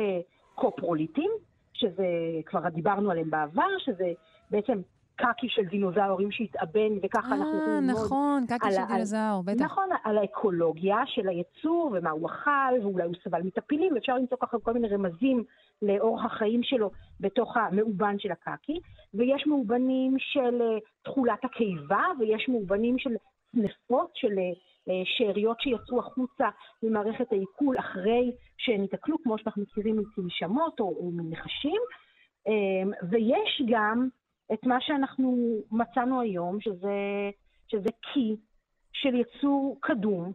קופרוליטים, שזה כבר דיברנו עליהם בעבר, שזה בעצם קקי של דינוזאורים שהתאבן, וככה אנחנו יכולים ללמוד... אה, נכון, קקי של דינוזאור, בטח. נכון, על האקולוגיה של היצור, ומה הוא אכל, ואולי הוא סבל מטפילים, ואפשר למצוא ככה כל מיני רמזים לאורח החיים שלו בתוך המאובן של הקקי. ויש מאובנים של uh, תכולת הקיבה, ויש מאובנים של צנפות, של uh, שאריות שיצאו החוצה ממערכת העיכול אחרי שהן התעכלו, כמו שאנחנו מכירים מצלשמות או, או מנחשים. ויש גם את מה שאנחנו מצאנו היום, שזה, שזה קי של יצור קדום,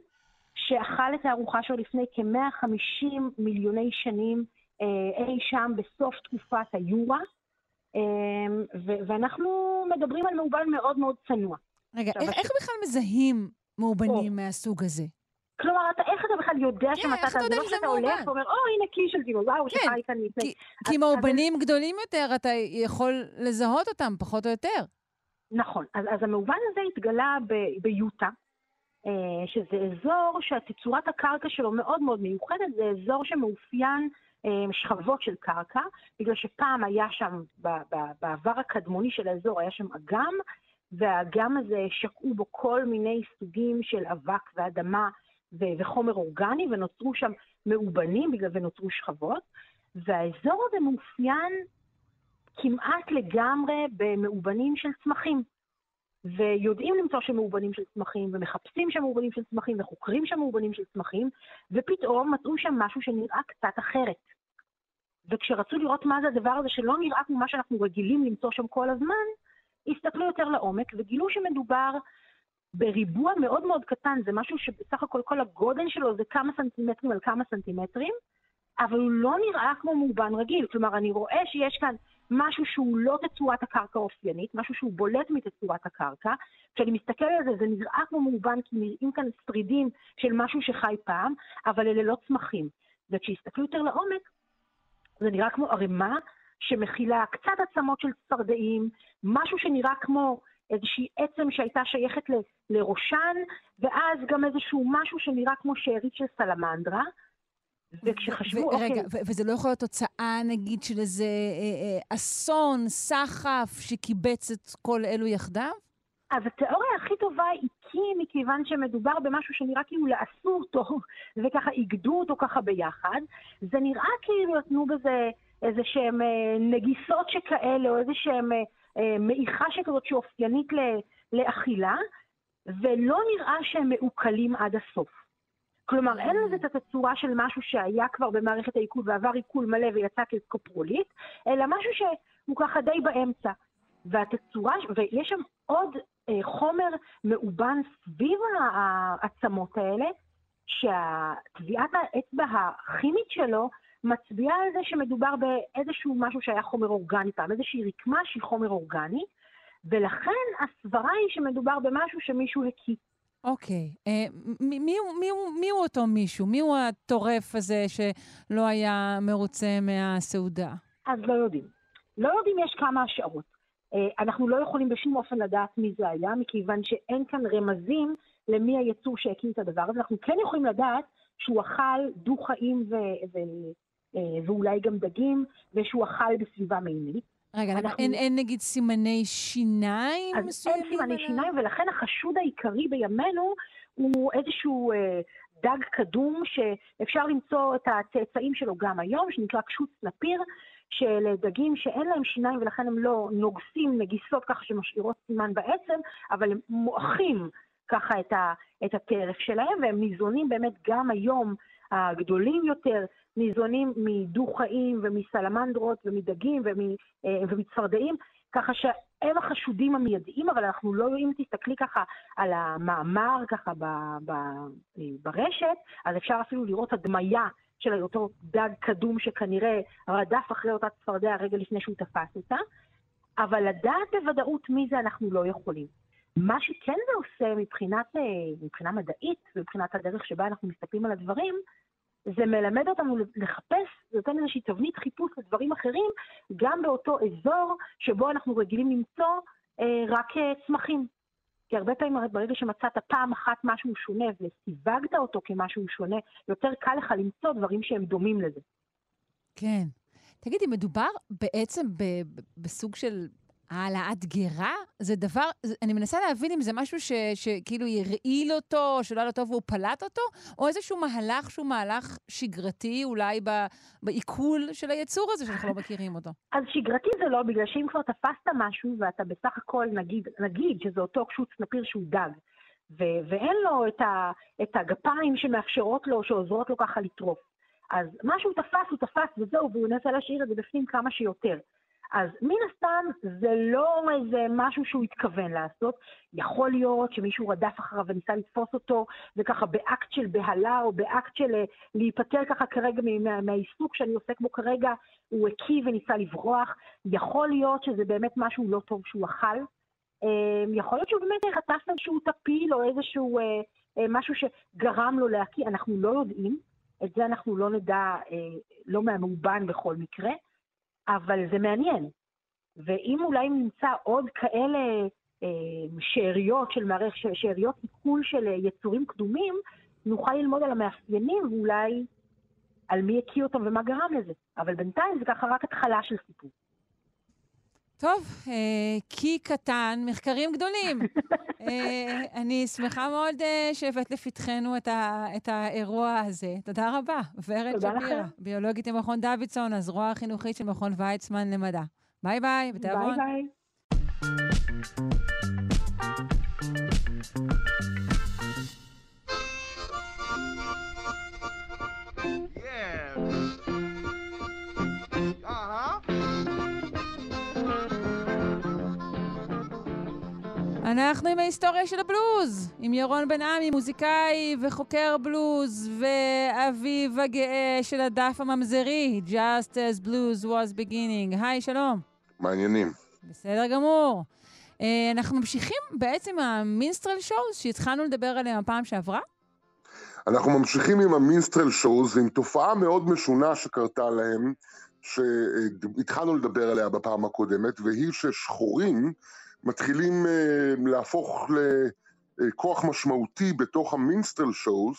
שאכל את הארוחה שלו לפני כ-150 מיליוני שנים אה, אי שם בסוף תקופת היורה, אה, ואנחנו מדברים על מאובן מאוד מאוד צנוע. רגע, איך, איך בכלל מזהים מאובנים או. מהסוג הזה? כלומר, אתה, איך אתה בכלל יודע כן, שמצאת? זה לא שאתה הולך ואומר, או, הנה כלי של דינוזאור כן, שחי כאן לפני. כי מאובנים אז... גדולים יותר, אתה יכול לזהות אותם, פחות או יותר. נכון. אז, אז המאובן הזה התגלה ב, ביוטה, אה, שזה אזור שתצורת הקרקע שלו מאוד מאוד מיוחדת, זה אזור שמאופיין אה, שכבות של קרקע, בגלל שפעם היה שם, בעבר הקדמוני של האזור, היה שם אגם, והאגם הזה שקעו בו כל מיני סוגים של אבק ואדמה ו- וחומר אורגני, ונוצרו שם מאובנים בגלל זה נוצרו שכבות, והאזור הזה מאופיין כמעט לגמרי במאובנים של צמחים. ויודעים למצוא שם מאובנים של צמחים, ומחפשים שם מאובנים של צמחים, וחוקרים שם מאובנים של צמחים, ופתאום מצאו שם משהו שנראה קצת אחרת. וכשרצו לראות מה זה הדבר הזה שלא נראה כמו מה שאנחנו רגילים למצוא שם כל הזמן, הסתכלו יותר לעומק וגילו שמדובר בריבוע מאוד מאוד קטן, זה משהו שבסך הכל כל הגודל שלו זה כמה סנטימטרים על כמה סנטימטרים, אבל הוא לא נראה כמו מאובן רגיל. כלומר, אני רואה שיש כאן משהו שהוא לא תצורת הקרקע האופיינית, משהו שהוא בולט מתצורת הקרקע. כשאני מסתכלת על זה, זה נראה כמו מאובן, כי נראים כאן שרידים של משהו שחי פעם, אבל אלה לא צמחים. וכשהסתכלו יותר לעומק, זה נראה כמו ערימה שמכילה קצת עצמות של צפרדעים, משהו שנראה כמו איזושהי עצם שהייתה שייכת ל, לראשן, ואז גם איזשהו משהו שנראה כמו שארית של סלמנדרה. וכשחשבו, אוקיי... רגע, וזה לא יכול להיות תוצאה, נגיד, של איזה אה, אה, אסון, סחף, שקיבץ את כל אלו יחדיו? אז התיאוריה הכי טובה היא כי מכיוון שמדובר במשהו שנראה כאילו לעשו אותו, וככה איגדו אותו ככה ביחד, זה נראה כאילו נתנו בזה איזה שהם אה, נגיסות שכאלה, או איזה שהם אה, מעיכה שכזאת שאופיינית לאכילה, ולא נראה שהם מעוקלים עד הסוף. כלומר, אין לזה את התצורה של משהו שהיה כבר במערכת העיכול ועבר עיכול מלא ויצא כסקופרולית, אלא משהו שהוא ככה די באמצע. והתצורה, ויש שם עוד אה, חומר מאובן סביב העצמות האלה, שטביעת האצבע הכימית שלו מצביעה על זה שמדובר באיזשהו משהו שהיה חומר אורגני פעם, איזושהי רקמה של חומר אורגני, ולכן הסברה היא שמדובר במשהו שמישהו הקיא. אוקיי. Okay. אה, מי, מי, מי, מי הוא אותו מישהו? מי הוא הטורף הזה שלא היה מרוצה מהסעודה? אז לא יודעים. לא יודעים, יש כמה השערות. אה, אנחנו לא יכולים בשום אופן לדעת מי זה היה, מכיוון שאין כאן רמזים למי היצור שהקים את הדבר הזה. אנחנו כן יכולים לדעת שהוא אכל דו-חיים ו- ואולי גם דגים, ושהוא אכל בסביבה מימית. רגע, אנחנו... אין, אין נגיד סימני שיניים אז מסוימים? אין סימני אלא... שיניים, ולכן החשוד העיקרי בימינו הוא איזשהו אה, דג קדום, שאפשר למצוא את הצאצאים שלו גם היום, שנקרא קשוט סלפיר, של דגים שאין להם שיניים ולכן הם לא נוגסים נגיסות ככה שמשאירות סימן בעצם, אבל הם מועכים ככה את, ה, את הטרף שלהם, והם ניזונים באמת גם היום הגדולים יותר, ניזונים מדו-חיים ומסלמנדרות ומדגים אה, ומצפרדעים, ככה שהם החשודים המיידיים, אבל אנחנו לא אם תסתכלי ככה על המאמר ככה ב, ב, ברשת, אז אפשר אפילו לראות הדמיה של אותו דג קדום שכנראה רדף אחרי אותה צפרדע רגע לפני שהוא תפס אותה, אבל לדעת בוודאות מי זה אנחנו לא יכולים. מה שכן זה עושה מבחינת, אה, מבחינה מדעית ומבחינת הדרך שבה אנחנו מסתכלים על הדברים, זה מלמד אותנו לחפש, זה נותן איזושהי תבנית חיפוש לדברים אחרים, גם באותו אזור שבו אנחנו רגילים למצוא אה, רק אה, צמחים. כי הרבה פעמים ברגע שמצאת פעם אחת משהו שונה וסיווגת אותו כמשהו שונה, יותר קל לך למצוא דברים שהם דומים לזה. כן. תגידי, מדובר בעצם בסוג של העלאת גרה? זה דבר, אני מנסה להבין אם זה משהו ש, שכאילו הרעיל אותו, שלא היה לו טוב והוא פלט אותו, או איזשהו מהלך שהוא מהלך שגרתי, אולי בעיכול של היצור הזה שאנחנו לא מכירים אותו. אז שגרתי זה לא, בגלל שאם כבר תפסת משהו ואתה בסך הכל, נגיד, נגיד שזה אותו קשוט סנפיר שהוא דג, ו- ואין לו את, ה- את הגפיים שמאפשרות לו, שעוזרות לו ככה לטרוף. אז מה שהוא תפס, הוא תפס וזהו, והוא ינסה להשאיר את זה בפנים כמה שיותר. אז מן הסתם זה לא איזה משהו שהוא התכוון לעשות. יכול להיות שמישהו רדף אחריו וניסה לתפוס אותו, וככה באקט של בהלה או באקט של אה, להיפטר ככה כרגע מה, מהעיסוק שאני עוסק בו כרגע, הוא הקיא וניסה לברוח. יכול להיות שזה באמת משהו לא טוב שהוא אכל. אמ, יכול להיות שהוא באמת חטף איזשהו טפיל או איזשהו אה, אה, משהו שגרם לו להקיא, אנחנו לא יודעים. את זה אנחנו לא נדע, לא מהמאובן בכל מקרה. אבל זה מעניין. ואם אולי נמצא עוד כאלה אה, שאריות של מערכת, שאריות עיכול של יצורים קדומים, נוכל ללמוד על המאפיינים ואולי על מי הקיא אותם ומה גרם לזה. אבל בינתיים זה ככה רק התחלה של סיפור. טוב, אה, קי קטן, מחקרים גדולים. אה, אני שמחה מאוד אה, שהבאת לפתחנו את, ה, את האירוע הזה. תודה רבה. ורד שפירא, ביולוגית ממכון דוידסון, הזרוע החינוכית של מכון ויצמן למדע. ביי ביי, בתיאבון. ביי ביי. אנחנו עם ההיסטוריה של הבלוז, עם ירון בן עמי, מוזיקאי וחוקר בלוז, ואביב הגאה של הדף הממזרי, Just as Blues was beginning. היי, שלום. מעניינים. בסדר גמור. Uh, אנחנו ממשיכים בעצם המינסטרל שואוז שהתחלנו לדבר עליהם הפעם שעברה? אנחנו ממשיכים עם המינסטרל שואוז, עם תופעה מאוד משונה שקרתה להם, שהתחלנו לדבר עליה בפעם הקודמת, והיא ששחורים מתחילים uh, להפוך לכוח משמעותי בתוך המינסטרל שואוז,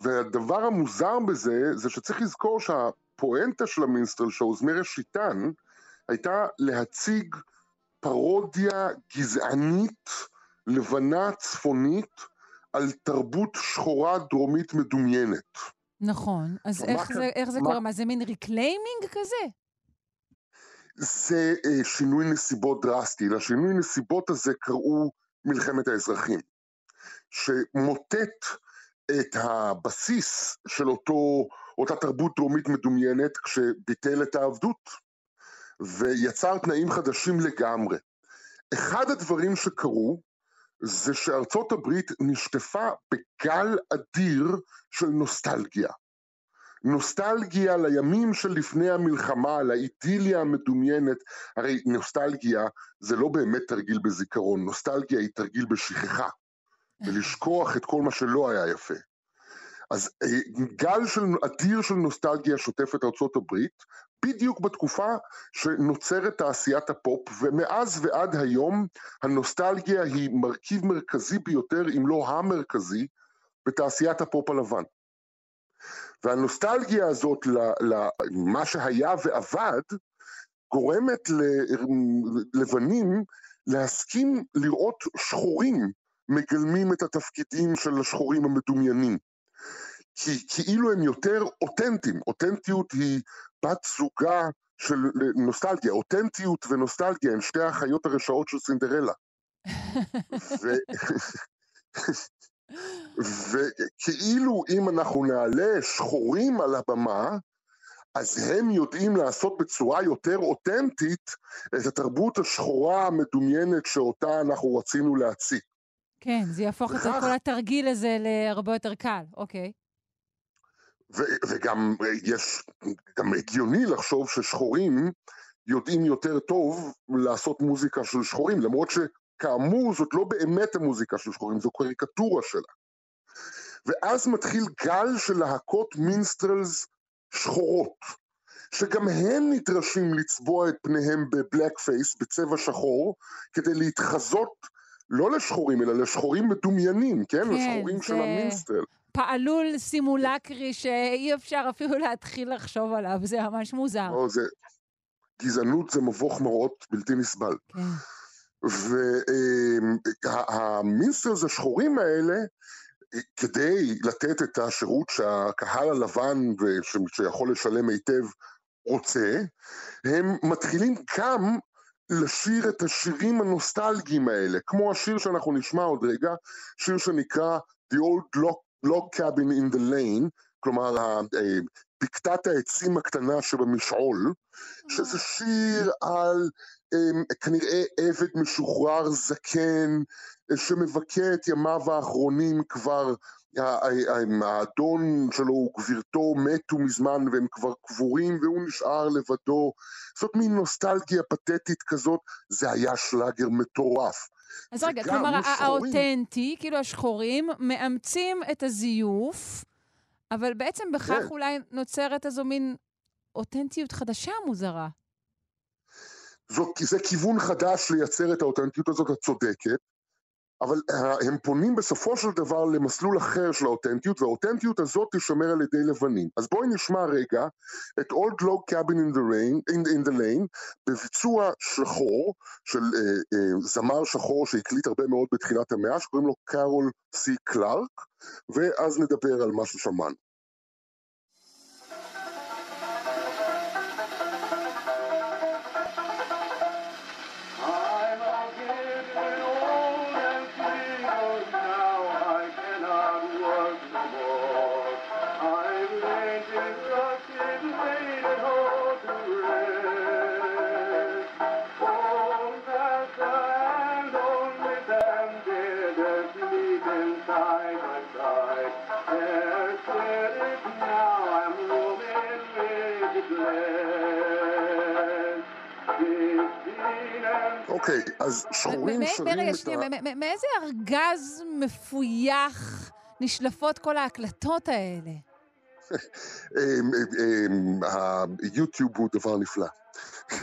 והדבר המוזר בזה, זה שצריך לזכור שהפואנטה של המינסטרל שואוז מראשיתן, הייתה להציג פרודיה גזענית, לבנה, צפונית, על תרבות שחורה דרומית מדומיינת. נכון, אז איך זה, איך זה מה... קורה? מה, זה מין reclaiming כזה? זה אה, שינוי נסיבות דרסטי. לשינוי נסיבות הזה קראו מלחמת האזרחים, שמוטט את הבסיס של אותו, אותה תרבות דרומית מדומיינת כשביטל את העבדות, ויצר תנאים חדשים לגמרי. אחד הדברים שקרו זה שארצות הברית נשטפה בגל אדיר של נוסטלגיה. נוסטלגיה לימים של לפני המלחמה, לאידיליה המדומיינת, הרי נוסטלגיה זה לא באמת תרגיל בזיכרון, נוסטלגיה היא תרגיל בשכחה, ולשכוח את כל מה שלא היה יפה. אז אה, גל של, אדיר של נוסטלגיה שוטף את ארצות הברית, בדיוק בתקופה שנוצרת תעשיית הפופ, ומאז ועד היום הנוסטלגיה היא מרכיב מרכזי ביותר, אם לא המרכזי, בתעשיית הפופ הלבן. והנוסטלגיה הזאת למה שהיה ועבד, גורמת ללבנים להסכים לראות שחורים מגלמים את התפקידים של השחורים המדומיינים. כי כאילו הם יותר אותנטיים, אותנטיות היא בת זוגה של נוסטלגיה, אותנטיות ונוסטלגיה הן שתי החיות הרשעות של סינדרלה. וכאילו אם אנחנו נעלה שחורים על הבמה, אז הם יודעים לעשות בצורה יותר אותנטית את התרבות השחורה המדומיינת שאותה אנחנו רצינו להציג. כן, זה יהפוך וכך, את כל התרגיל הזה להרבה יותר קל, אוקיי. ו- וגם יש, גם הגיוני לחשוב ששחורים יודעים יותר טוב לעשות מוזיקה של שחורים, למרות שכאמור זאת לא באמת המוזיקה של שחורים, זו קריקטורה שלה. ואז מתחיל גל של להקות minstrels שחורות, שגם הם נדרשים לצבוע את פניהם ב blackface, בצבע שחור, כדי להתחזות לא לשחורים, אלא לשחורים מדומיינים, כן? כן לשחורים זה... של ה minstrel. פעלול סימולקרי שאי אפשר אפילו להתחיל לחשוב עליו, זה ממש מוזר. לא, זה... גזענות זה מבוך מראות בלתי נסבל. כן. והמינסטרס השחורים האלה, כדי לתת את השירות שהקהל הלבן שיכול לשלם היטב רוצה, הם מתחילים גם לשיר את השירים הנוסטלגיים האלה, כמו השיר שאנחנו נשמע עוד רגע, שיר שנקרא The Old Log, Log Cabin in the Lane, כלומר בקתת העצים הקטנה שבמשעול, שזה שיר על כנראה עבד משוחרר זקן שמבכה את ימיו האחרונים כבר האדון שלו וגבירתו מתו מזמן והם כבר קבורים והוא נשאר לבדו. זאת מין נוסטלגיה פתטית כזאת, זה היה שלאגר מטורף. אז רגע, כלומר האותנטי, כאילו השחורים, מאמצים את הזיוף, אבל בעצם בכך כן. אולי נוצרת איזו מין אותנטיות חדשה מוזרה. זה כיוון חדש לייצר את האותנטיות הזאת, את צודקת. אבל אה, הם פונים בסופו של דבר למסלול אחר של האותנטיות, והאותנטיות הזאת תשמר על ידי לבנים. אז בואי נשמע רגע את Old Log Cabin in the, rain, in, in the Lane בביצוע שחור של uh, uh, זמר שחור שהקליט הרבה מאוד בתחילת המאה, שקוראים לו קארול סי קלארק, ואז נדבר על מה ששמענו. אוקיי, אז שחורים שרים את ה... מאיזה ארגז מפויח נשלפות כל ההקלטות האלה? אמ, אמ, היוטיוב הוא דבר נפלא.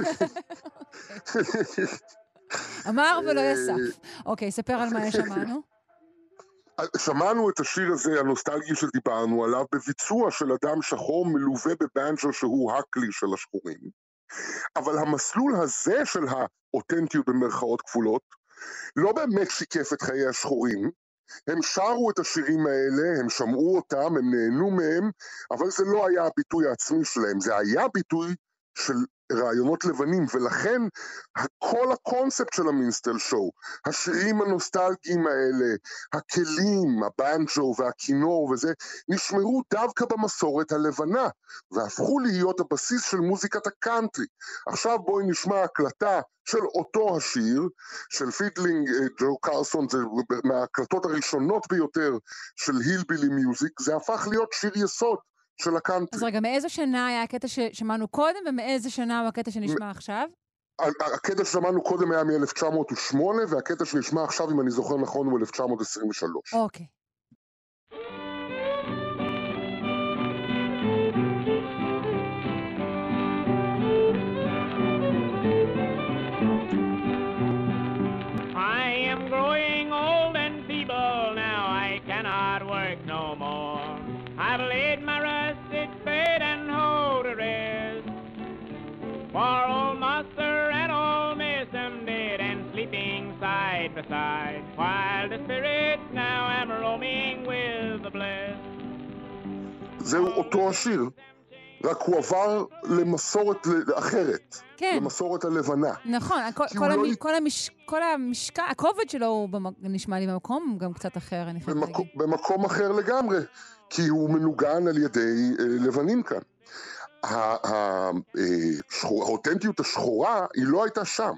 אמר ולא יסף. אוקיי, ספר על מה שמענו. שמענו את השיר הזה, הנוסטלגי שדיברנו עליו, בביצוע של אדם שחור מלווה בבנג'ו שהוא הכלי של השחורים. אבל המסלול הזה של האותנטיות במרכאות כפולות, לא באמת שיקף את חיי השחורים, הם שרו את השירים האלה, הם שמעו אותם, הם נהנו מהם, אבל זה לא היה הביטוי העצמי שלהם, זה היה ביטוי של רעיונות לבנים, ולכן כל הקונספט של המינסטל שואו, השירים הנוסטלגיים האלה, הכלים, הבנג'ו והכינור וזה, נשמרו דווקא במסורת הלבנה, והפכו להיות הבסיס של מוזיקת הקאנטרי. עכשיו בואי נשמע הקלטה של אותו השיר, של Fiddlin' אה, ג'ון קרסון, זה מההקלטות הראשונות ביותר של hillbilly music, זה הפך להיות שיר יסוד. של הקאנטרי. אז רגע, מאיזה שנה היה הקטע ששמענו קודם, ומאיזה שנה הוא הקטע שנשמע מ- עכשיו? הקטע ששמענו קודם היה מ-1908, והקטע שנשמע עכשיו, אם אני זוכר נכון, הוא 1923. אוקיי. Side, while the spirits now am roaming with the blessed. זהו אותו השיר, רק הוא עבר למסורת אחרת. כן. למסורת הלבנה. נכון, כל, כל, לא המ, כל, המש, כל המשקע, הכובד שלו הוא במק... נשמע לי במקום גם קצת אחר, אני חייבת במקום, להגיד. במקום אחר לגמרי, כי הוא מנוגן על ידי אה, לבנים כאן. אה, האותנטיות השחורה היא לא הייתה שם,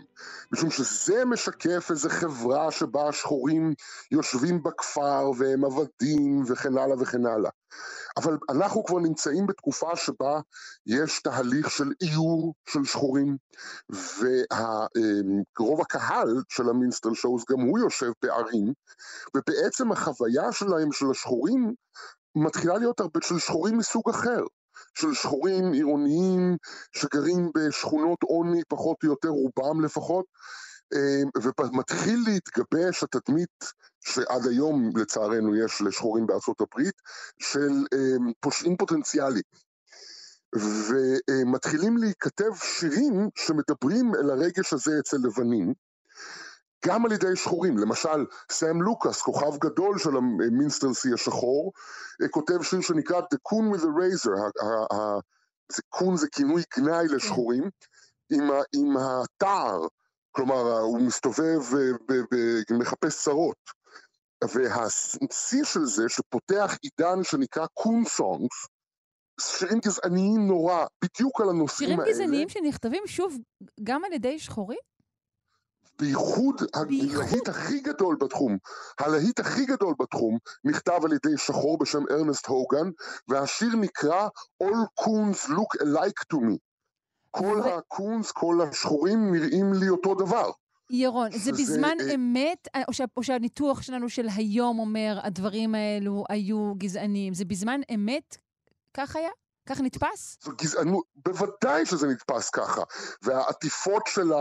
משום שזה משקף איזו חברה שבה השחורים יושבים בכפר והם עבדים וכן הלאה וכן הלאה. אבל אנחנו כבר נמצאים בתקופה שבה יש תהליך של איור של שחורים, ורוב הקהל של המינסטר שואוז גם הוא יושב בערים, ובעצם החוויה שלהם של השחורים מתחילה להיות הרבה של שחורים מסוג אחר. של שחורים עירוניים שגרים בשכונות עוני פחות או יותר, רובם לפחות, אה, ומתחיל להתגבש התדמית שעד היום לצערנו יש לשחורים בארצות הברית, של אה, פושעים פוטנציאליים. ומתחילים להיכתב שירים שמדברים אל הרגש הזה אצל לבנים, גם על ידי שחורים. למשל, סאם לוקאס, כוכב גדול של המינסטרסי השחור, אה, כותב שיר שנקרא The Coon with a Razor, קון זה כינוי גנאי לשחורים, עם, עם התער, כלומר הוא מסתובב ומחפש צרות. והשיא של זה שפותח עידן שנקרא קון סונגס, שירים גזעניים נורא, בדיוק על הנושאים שירים האלה. גזעניים שנכתבים שוב גם על ידי שחורים? בייחוד. הלהיט הכי גדול בתחום, הלהיט הכי גדול בתחום נכתב על ידי שחור בשם ארנסט הוגן, והשיר נקרא All Coons Look Alike to Me. כל ו- הקונס, כל השחורים נראים לי אותו דבר. ירון, זה בזמן אה, אמת, או, שה, או שהניתוח שלנו של היום אומר, הדברים האלו היו גזעניים, זה בזמן אמת כך היה? כך נתפס? זו גזענות, בוודאי שזה נתפס ככה. והעטיפות של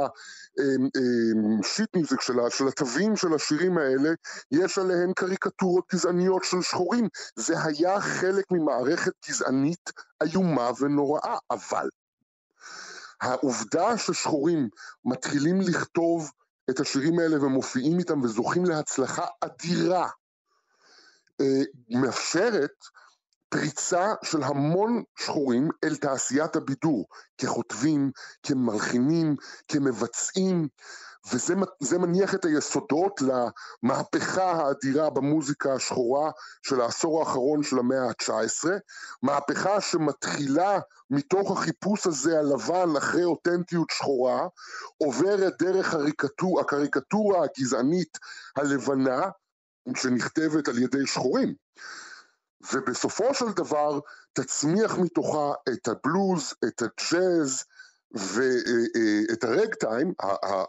השיט מיוזיק, של, ה- של התווים של השירים האלה, יש עליהן קריקטורות גזעניות של שחורים. זה היה חלק ממערכת גזענית איומה ונוראה, אבל העובדה ששחורים מתחילים לכתוב את השירים האלה ומופיעים איתם וזוכים להצלחה אדירה, אה, מאפשרת פריצה של המון שחורים אל תעשיית הבידור, ככותבים, כמלחינים, כמבצעים, וזה זה מניח את היסודות למהפכה האדירה במוזיקה השחורה של העשור האחרון של המאה ה-19, מהפכה שמתחילה מתוך החיפוש הזה הלבן אחרי אותנטיות שחורה, עוברת דרך הריקטור, הקריקטורה הגזענית הלבנה, שנכתבת על ידי שחורים. ובסופו של דבר תצמיח מתוכה את הבלוז, את הג'אז ואת הרגטיים,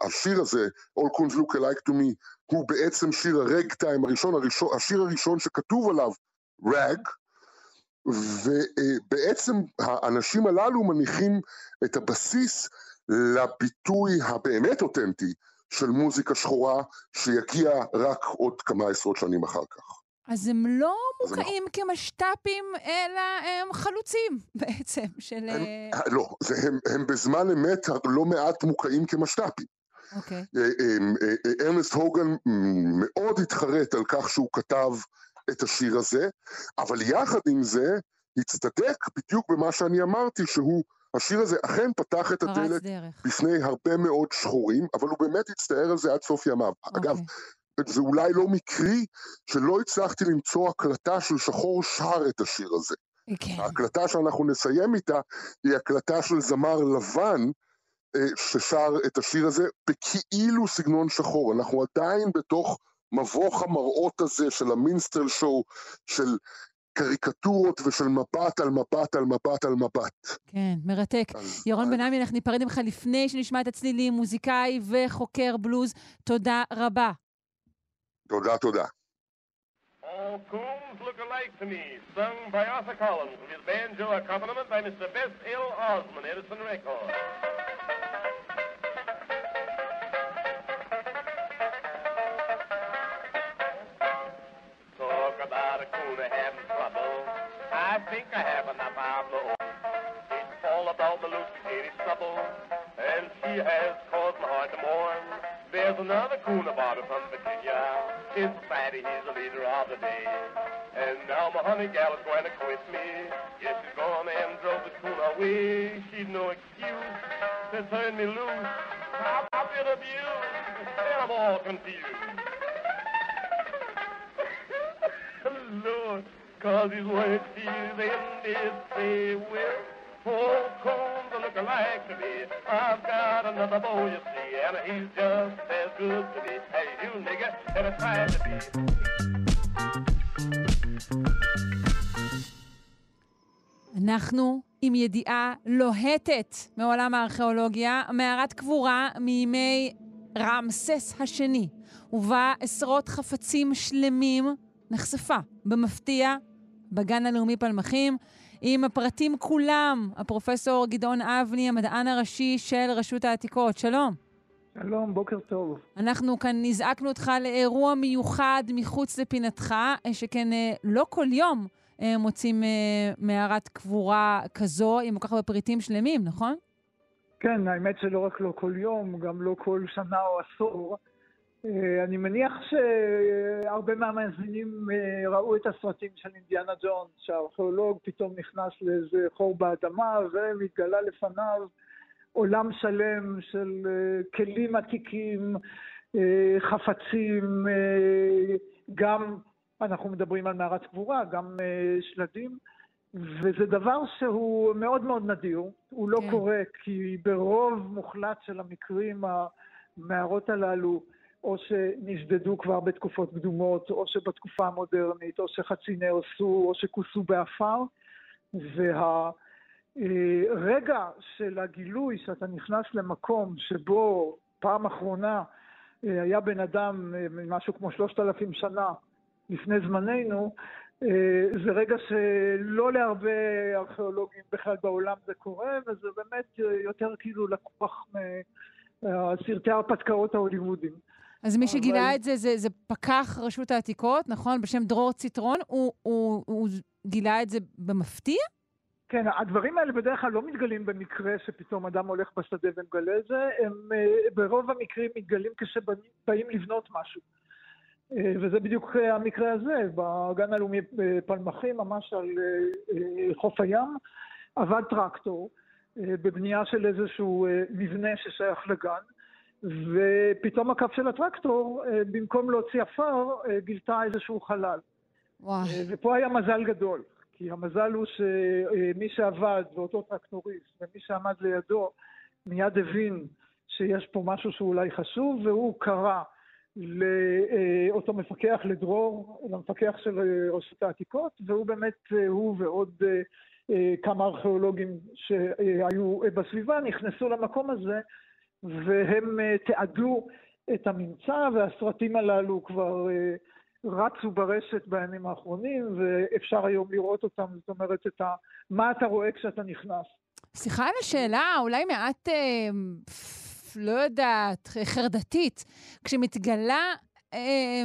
השיר הזה, All Coons Look Alike to Me, הוא בעצם שיר הרגטיים הראשון, הראשון, השיר הראשון שכתוב עליו רג, ובעצם האנשים הללו מניחים את הבסיס לביטוי הבאמת אותנטי של מוזיקה שחורה שיגיע רק עוד כמה עשרות שנים אחר כך. אז הם לא מוקעים כמשת"פים, אלא הם חלוצים בעצם של... הם, אה, לא, זה, הם, הם בזמן אמת לא מעט מוקעים כמשת"פים. אוקיי. אה, אה, אה, ארנסט הוגן מאוד התחרט על כך שהוא כתב את השיר הזה, אבל יחד עם זה הצטדק בדיוק במה שאני אמרתי, שהוא, השיר הזה אכן פתח את הדלת דרך. בפני הרבה מאוד שחורים, אבל הוא באמת הצטער על זה עד סוף ימיו. אגב, אוקיי. זה אולי לא מקרי שלא הצלחתי למצוא הקלטה של שחור שר את השיר הזה. כן. ההקלטה שאנחנו נסיים איתה היא הקלטה של זמר לבן אה, ששר את השיר הזה בכאילו סגנון שחור. אנחנו עדיין בתוך מבוך המראות הזה של המינסטרל שואו, של קריקטורות ושל מבט על מבט על מבט על מבט. כן, מרתק. אז- ירון בן-עמי, אנחנו ניפרד ממך לפני שנשמע את הצלילים, מוזיקאי וחוקר בלוז. תודה רבה. תודה, תודה. All coons look alike to me, sung by Arthur Collins with his banjo accompaniment by Mr. Bess L. Osmond, Edison Record. Talk about a coon having trouble. I think I have enough Pablo. It's all about the Lucy Katie trouble, and she has caused my heart to mourn. There's another coon about her from Virginia. In society, he's the leader of the day. And now my honey gal is going to quit me. Yes, she's gone and drove the coon away. She's no excuse to turn me loose. I've I've been abused, and I'm all confused. Lord, cause he's worth tears in this say will. Four coons are looking like to me. I've got another boy, you see, and he's just as good to me as you, nigga, it's time to be. אנחנו עם ידיעה לוהטת מעולם הארכיאולוגיה, מערת קבורה מימי רעמסס השני, ובה עשרות חפצים שלמים נחשפה במפתיע בגן הלאומי פלמחים, עם הפרטים כולם, הפרופסור גדעון אבני, המדען הראשי של רשות העתיקות. שלום. שלום, בוקר טוב. אנחנו כאן נזעקנו אותך לאירוע מיוחד מחוץ לפינתך, שכן אה, לא כל יום אה, מוצאים אה, מערת קבורה כזו, עם כל כך הרבה פריטים שלמים, נכון? כן, האמת שלא רק לא כל יום, גם לא כל שנה או עשור. אה, אני מניח שהרבה מהמאזינים אה, ראו את הסרטים של אינדיאנה ג'ונס, שהארכיאולוג פתאום נכנס לאיזה חור באדמה ומתגלה לפניו עולם שלם של אה, כלים עתיקים, חפצים, גם, אנחנו מדברים על מערת קבורה, גם שלדים, וזה דבר שהוא מאוד מאוד נדיר, הוא לא כן. קורה כי ברוב מוחלט של המקרים המערות הללו או שנשדדו כבר בתקופות קדומות, או שבתקופה המודרנית, או שחצי נהרסו, או שכוסו באפר, והרגע של הגילוי שאתה נכנס למקום שבו פעם אחרונה אה, היה בן אדם אה, משהו כמו שלושת אלפים שנה לפני זמננו, אה, זה רגע שלא להרבה ארכיאולוגים בכלל בעולם זה קורה, וזה באמת יותר כאילו לקוח מסרטי ההרפתקאות ההוליוודיים. אז מי שגילה אבל- את זה, זה, זה פקח רשות העתיקות, נכון? בשם דרור ציטרון. הוא, הוא, הוא גילה את זה במפתיע? כן, הדברים האלה בדרך כלל לא מתגלים במקרה שפתאום אדם הולך בשדה ומגלה את זה, הם אה, ברוב המקרים מתגלים כשבאים לבנות משהו. אה, וזה בדיוק אה, המקרה הזה, בגן הלאומי פלמחים, ממש על חוף הים, עבד טרקטור בבנייה של איזשהו מבנה ששייך לגן, ופתאום הכף של הטרקטור, אה, במקום להוציא עפר, אה, גילתה איזשהו חלל. וואי. אה, ופה היה מזל גדול, כי המזל הוא שמי שעבד, ואותו טרקטוריסט, ומי שעמד לידו, מיד הבין שיש פה משהו שאולי חשוב, והוא קרא לאותו מפקח, לדרור, למפקח של רשות העתיקות, והוא באמת, הוא ועוד כמה ארכיאולוגים שהיו בסביבה, נכנסו למקום הזה, והם אה, תיעדו את הממצא, והסרטים הללו כבר אה, רצו ברשת בימים האחרונים, ואפשר היום לראות אותם, זאת אומרת, את ה... מה אתה רואה כשאתה נכנס. סליחה על השאלה, אולי מעט, אה, לא יודעת, חרדתית. כשמתגלה אה,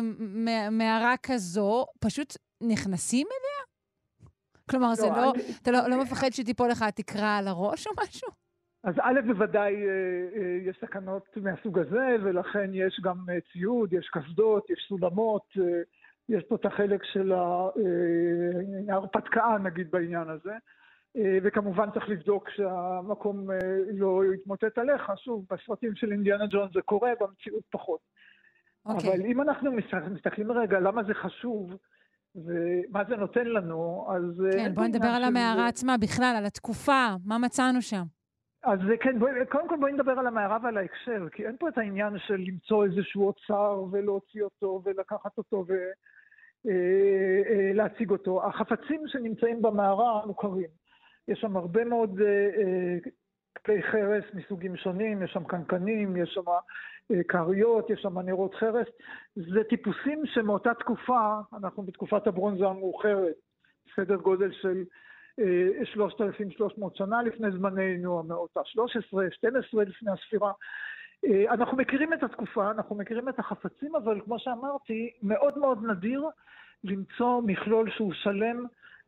מערה כזו, פשוט נכנסים אליה? כלומר, זה לא, לא, אני- אתה לא, לא מפחד שתיפול לך התקרה על הראש או משהו? אז א', בוודאי אה, אה, יש סכנות מהסוג הזה, ולכן יש גם אה, ציוד, יש קסדות, יש סולמות, יש פה את החלק של ההרפתקה, נגיד, בעניין הזה. וכמובן צריך לבדוק שהמקום לא יתמוטט עליך. שוב, בסרטים של אינדיאנה ג'ונס זה קורה, במציאות פחות. אוקיי. אבל אם אנחנו מסתכל- מסתכלים רגע למה זה חשוב, ומה זה נותן לנו, אז... כן, פה נדבר על המערה עצמה בכלל, על התקופה, מה מצאנו שם. אז כן, בואי, קודם כל בואי נדבר על המערה ועל ההקשר, כי אין פה את העניין של למצוא איזשהו אוצר ולהוציא אותו ולקחת אותו ולהציג אותו. החפצים שנמצאים במערה מוכרים. יש שם הרבה מאוד אה, אה, כלי חרס מסוגים שונים, יש שם קנקנים, יש שם אה, כריות, יש שם נרות חרס. זה טיפוסים שמאותה תקופה, אנחנו בתקופת הברונזה המאוחרת, סדר גודל של אה, 3,300 שנה לפני זמננו, המאות ה-13, 12 לפני הספירה. אה, אנחנו מכירים את התקופה, אנחנו מכירים את החפצים, אבל כמו שאמרתי, מאוד מאוד נדיר למצוא מכלול שהוא שלם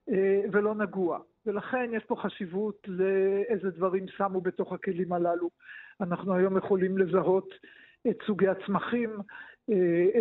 אה, ולא נגוע. ולכן יש פה חשיבות לאיזה דברים שמו בתוך הכלים הללו. אנחנו היום יכולים לזהות את סוגי הצמחים, אה,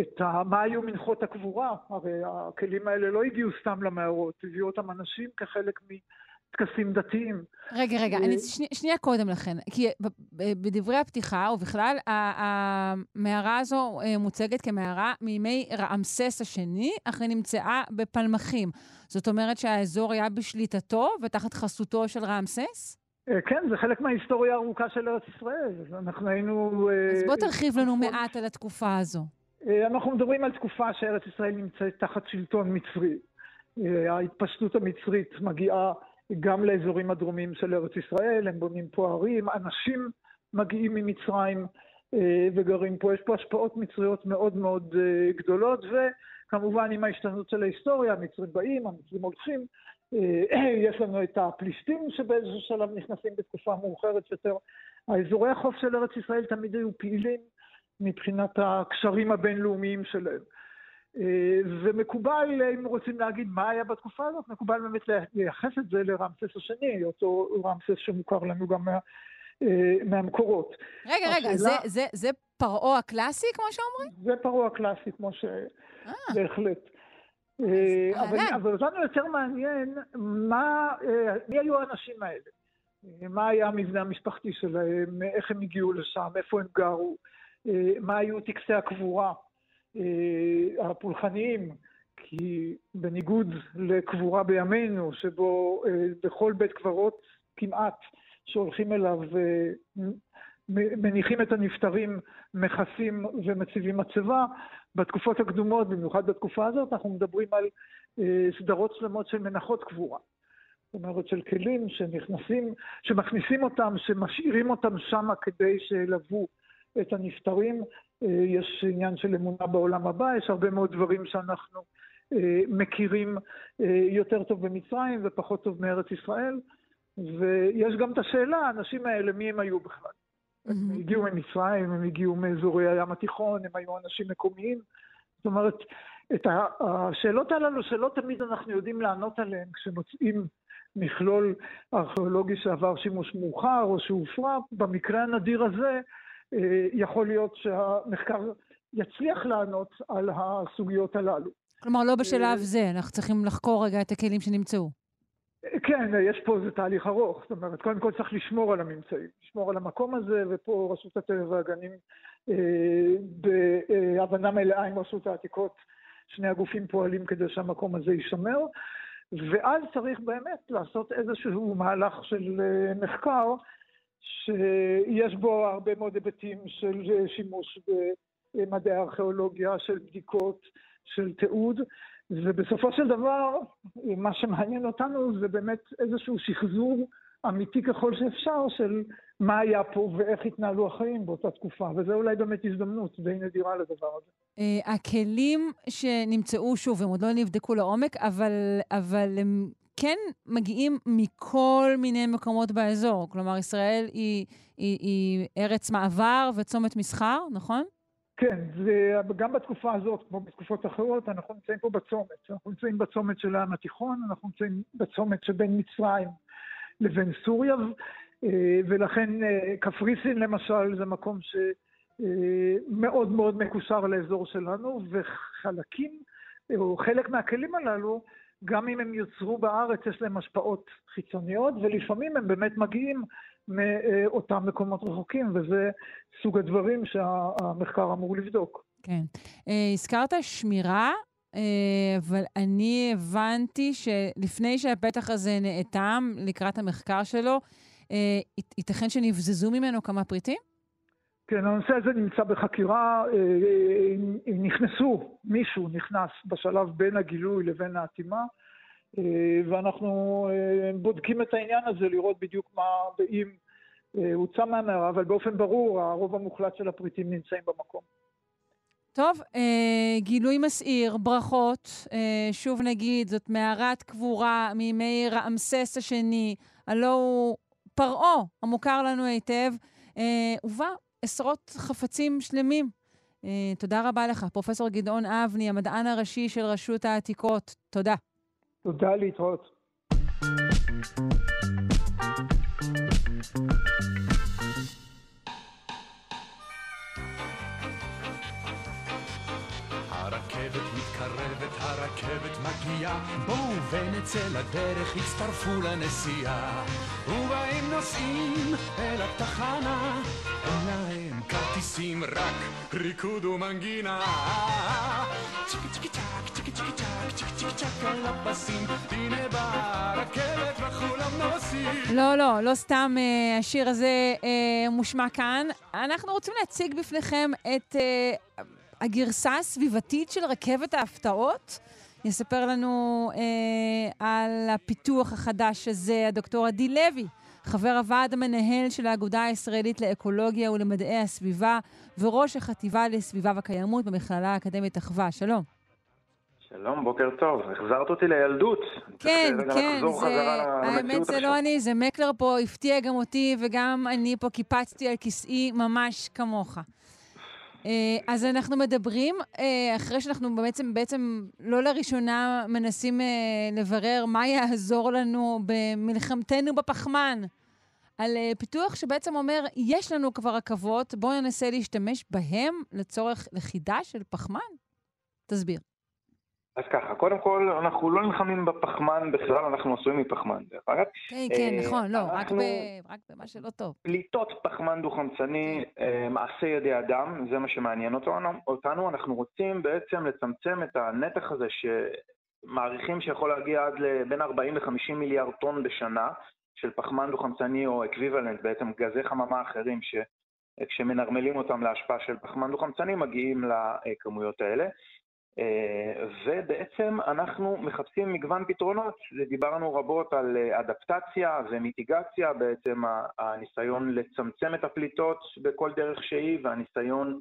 את ה... מה היו מנחות הקבורה. הרי הכלים האלה לא הגיעו סתם למערות, הביאו אותם אנשים כחלק מטקסים דתיים. רגע, רגע, אה, אני שני, שנייה קודם לכן. כי בדברי הפתיחה, ובכלל, המערה הזו אה, מוצגת כמערה מימי רעמסס השני, אך היא נמצאה בפלמחים. זאת אומרת שהאזור היה בשליטתו ותחת חסותו של רעמסס? אה, כן, זה חלק מההיסטוריה הארוכה של ארץ ישראל. אנחנו היינו... אה, אז בוא תרחיב לנו מעט על התקופה הזו. אה, אנחנו מדברים על תקופה שארץ ישראל נמצאת תחת שלטון מצרי. אה, ההתפשטות המצרית מגיעה גם לאזורים הדרומיים של ארץ ישראל, הם בונים פה ערים, אנשים מגיעים ממצרים אה, וגרים פה. יש פה השפעות מצריות מאוד מאוד אה, גדולות, וכמובן עם ההשתנות של ההיסטוריה, המצרים באים, המצרים הולכים. אה, יש לנו את הפלישתים שבאיזשהו שלב נכנסים בתקופה מאוחרת יותר. האזורי החוף של ארץ ישראל תמיד היו פעילים מבחינת הקשרים הבינלאומיים שלהם. אה, ומקובל, אם רוצים להגיד מה היה בתקופה הזאת, מקובל באמת לייחס את זה לרמסס השני, אותו רמסס שמוכר לנו גם מה, אה, מהמקורות. רגע, רגע, השאלה- זה, זה, זה פרעה הקלאסי, כמו שאומרים? זה פרעה הקלאסי, כמו ש... אה, בהחלט. אה, אבל. אבל אותנו יותר מעניין מה, אה, מי היו האנשים האלה. אה, מה היה המבנה המשפחתי שלהם, איך הם הגיעו לשם, איפה הם גרו, מה היו טקסי הקבורה הפולחניים, כי בניגוד לקבורה בימינו, שבו בכל בית קברות כמעט שהולכים אליו מניחים את הנפטרים, מכסים ומציבים מצבה, בתקופות הקדומות, במיוחד בתקופה הזאת, אנחנו מדברים על אה, סדרות שלמות של מנחות קבורה. זאת אומרת, של כלים שנכנסים, שמכניסים אותם, שמשאירים אותם שם כדי שילוו את הנפטרים. אה, יש עניין של אמונה בעולם הבא, יש הרבה מאוד דברים שאנחנו אה, מכירים יותר טוב במצרים ופחות טוב מארץ ישראל. ויש גם את השאלה, האנשים האלה, מי הם היו בכלל? הם מהמם. הגיעו ממצרים, הם הגיעו מאזורי הים התיכון, הם היו אנשים מקומיים. זאת אומרת, את השאלות הללו שלא תמיד אנחנו יודעים לענות עליהן כשמוצאים מכלול ארכיאולוגי שעבר שימוש מאוחר או שהופרע, במקרה הנדיר הזה אה, יכול להיות שהמחקר יצליח לענות על הסוגיות הללו. כלומר, לא בשלב אה, זה, אנחנו צריכים לחקור רגע את הכלים שנמצאו. כן, יש פה איזה תהליך ארוך, זאת אומרת, קודם כל צריך לשמור על הממצאים, לשמור על המקום הזה, ופה רשות הטבע והגנים אה, בהבנה מלאה עם רשות העתיקות, שני הגופים פועלים כדי שהמקום הזה יישמר, ואז צריך באמת לעשות איזשהו מהלך של אה, מחקר, שיש בו הרבה מאוד היבטים של אה, שימוש במדעי הארכיאולוגיה, של בדיקות, של תיעוד, ובסופו של דבר, מה שמעניין אותנו זה באמת איזשהו שחזור אמיתי ככל שאפשר של מה היה פה ואיך התנהלו החיים באותה תקופה, וזו אולי באמת הזדמנות די נדירה לדבר הזה. אה, הכלים שנמצאו, שוב, הם עוד לא נבדקו לעומק, אבל, אבל הם כן מגיעים מכל מיני מקומות באזור. כלומר, ישראל היא, היא, היא ארץ מעבר וצומת מסחר, נכון? כן, זה, גם בתקופה הזאת, כמו בתקופות אחרות, אנחנו נמצאים פה בצומת. אנחנו נמצאים בצומת של הים התיכון, אנחנו נמצאים בצומת שבין מצרים לבין סוריה, אה, ולכן אה, קפריסין למשל זה מקום שמאוד מאוד מקושר לאזור שלנו, וחלקים, או חלק מהכלים הללו, גם אם הם יוצרו בארץ, יש להם השפעות חיצוניות, ולפעמים הם באמת מגיעים מאותם מקומות רחוקים, וזה סוג הדברים שהמחקר אמור לבדוק. כן. Uh, הזכרת שמירה, uh, אבל אני הבנתי שלפני שהפתח הזה נאטם לקראת המחקר שלו, uh, ייתכן שנבזזו ממנו כמה פריטים? כן, הנושא הזה נמצא בחקירה, נכנסו, מישהו נכנס בשלב בין הגילוי לבין האטימה, ואנחנו בודקים את העניין הזה, לראות בדיוק מה, ואם הוצא מהמערה, אבל באופן ברור, הרוב המוחלט של הפריטים נמצאים במקום. טוב, אה, גילוי מסעיר, ברכות. אה, שוב נגיד, זאת מערת קבורה מימי רעמסס השני, הלא הוא פרעה, המוכר לנו היטב, אה, ובה עשרות חפצים שלמים. אה, תודה רבה לך, פרופ' גדעון אבני, המדען הראשי של רשות העתיקות. תודה. תודה, להתראות. הרכבת מתקרבת, הרכבת מגיעה, בואו ונצא לדרך, הצטרפו לנסיעה. ובאים נוסעים אל התחנה, אין להם כרטיסים, רק ריקוד ומנגינה. צ'יקי צ'יקי צ'ק צ'ק לא, לא, לא סתם אה, השיר הזה אה, מושמע כאן. אנחנו רוצים להציג בפניכם את אה, הגרסה הסביבתית של רכבת ההפתעות. יספר לנו אה, על הפיתוח החדש הזה הדוקטור עדי לוי, חבר הוועד המנהל של האגודה הישראלית לאקולוגיה ולמדעי הסביבה וראש החטיבה לסביבה וקיימות במכללה האקדמית אחווה. שלום. שלום, בוקר טוב. החזרת אותי לילדות. כן, רגע כן, זה, האמת זה עכשיו. לא אני, זה מקלר פה הפתיע גם אותי, וגם אני פה קיפצתי על כיסאי ממש כמוך. אה, אז אנחנו מדברים, אה, אחרי שאנחנו בעצם, בעצם לא לראשונה מנסים אה, לברר מה יעזור לנו במלחמתנו בפחמן, על אה, פיתוח שבעצם אומר, יש לנו כבר רכבות, בואו ננסה להשתמש בהם לצורך לכידה של פחמן? תסביר. אז ככה, קודם כל, אנחנו לא נלחמים בפחמן בכלל, אנחנו עשויים מפחמן. דרך אגב, כן, כן, אה, נכון, לא, רק במה שלא טוב. פליטות פחמן דו-חמצני, אה, מעשה ידי אדם, זה מה שמעניין אותנו. אותנו. אנחנו רוצים בעצם לצמצם את הנתח הזה שמעריכים שיכול להגיע עד לבין 40 ל-50 מיליארד טון בשנה של פחמן דו-חמצני או אקוויוולנט, בעצם גזי חממה אחרים שכשמנרמלים אותם להשפעה של פחמן דו-חמצני מגיעים לכמויות האלה. ובעצם אנחנו מחפשים מגוון פתרונות, דיברנו רבות על אה, אדפטציה ומיטיגציה, בעצם הניסיון לצמצם את הפליטות בכל דרך שהיא והניסיון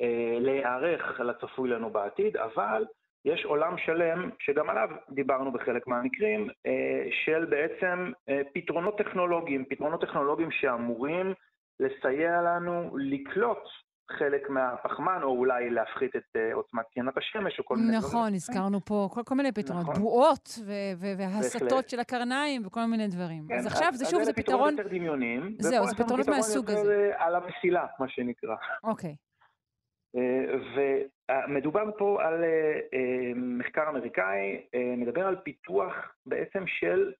אה, להיערך לצפוי לנו בעתיד, אבל יש עולם שלם, שגם עליו דיברנו בחלק מהמקרים, אה, של בעצם פתרונות טכנולוגיים, פתרונות טכנולוגיים שאמורים לסייע לנו לקלוט חלק מהפחמן, או אולי להפחית את אה, עוצמת קרינת השמש, או כל מיני דברים. נכון, הזכרנו פה כל, כל מיני פתרונות, נכון. בועות והסטות. של הקרניים וכל מיני דברים. כן, אז עכשיו זה שוב, זה פתרון... פתרונות יותר דמיוניים. זהו, זה פתרונות פתרון מהסוג הזה. אה, על המסילה, מה שנקרא. אוקיי. ומדובר פה על אה, אה, מחקר אמריקאי, אה, מדבר על פיתוח בעצם של,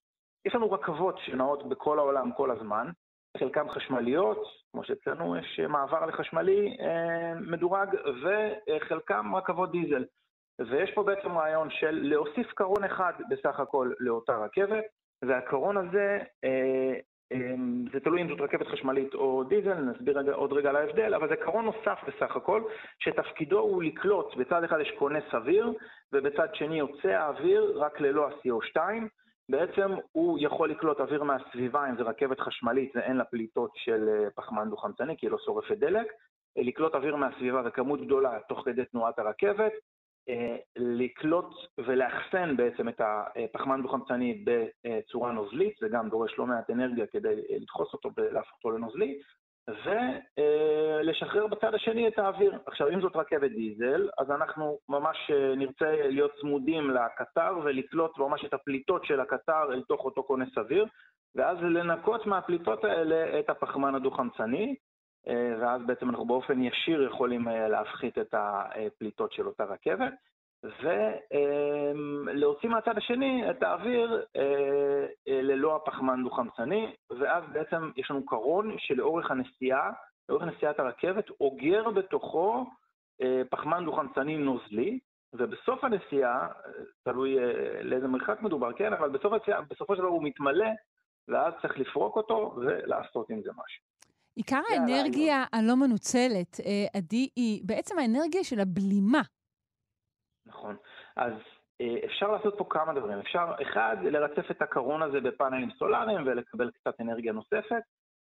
יש לנו רכבות שנעות בכל העולם כל הזמן, חלקן חשמליות, כמו שאצלנו יש אה, מעבר לחשמלי אה, מדורג, וחלקן רכבות דיזל. ויש פה בעצם רעיון של להוסיף קרון אחד בסך הכל לאותה רכבת, והקרון הזה, אה, זה תלוי אם זאת רכבת חשמלית או דיזל, נסביר עוד רגע על ההבדל, אבל זה קרון נוסף בסך הכל, שתפקידו הוא לקלוט, בצד אחד יש כונס אוויר, ובצד שני יוצא האוויר רק ללא ה-CO2. בעצם הוא יכול לקלוט אוויר מהסביבה, אם זה רכבת חשמלית ואין לה פליטות של אה, פחמן דו-חמצני, כי היא לא שורפת דלק, אה, לקלוט אוויר מהסביבה בכמות גדולה תוך כדי תנועת הרכבת, אה, לקלוט ולאחסן בעצם את הפחמן דו-חמצני בצורה נוזלית, זה גם דורש לא מעט אנרגיה כדי לדחוס אותו ולהפוך אותו לנוזלי, ולשחרר בצד השני את האוויר. עכשיו, אם זאת רכבת דיזל, אז אנחנו ממש אה, נרצה להיות צמודים לקטר ולקלוט ממש את הפליטות של הקטר אל תוך אותו כונס אוויר, ואז לנקות מהפליטות האלה את הפחמן הדו-חמצני, אה, ואז בעצם אנחנו באופן ישיר יכולים אה, להפחית את הפליטות של אותה רכבת, ולהוציא מהצד השני את האוויר אה, אה, ללא הפחמן דו-חמצני, ואז בעצם יש לנו קרון שלאורך הנסיעה, לאורך נסיעת הרכבת, אוגר בתוכו אה, פחמן דו-חמצני נוזלי, ובסוף הנסיעה, אה, תלוי אה, לאיזה מרחק מדובר, כן, אבל בסוף הנסיעה, בסופו של דבר הוא מתמלא, ואז צריך לפרוק אותו ולעשות עם זה משהו. עיקר האנרגיה הלא מנוצלת, אה, עדי, היא בעצם האנרגיה של הבלימה. נכון. אז אה, אפשר לעשות פה כמה דברים. אפשר, אחד, לרצף את הקרון הזה בפאנלים סולאריים ולקבל קצת אנרגיה נוספת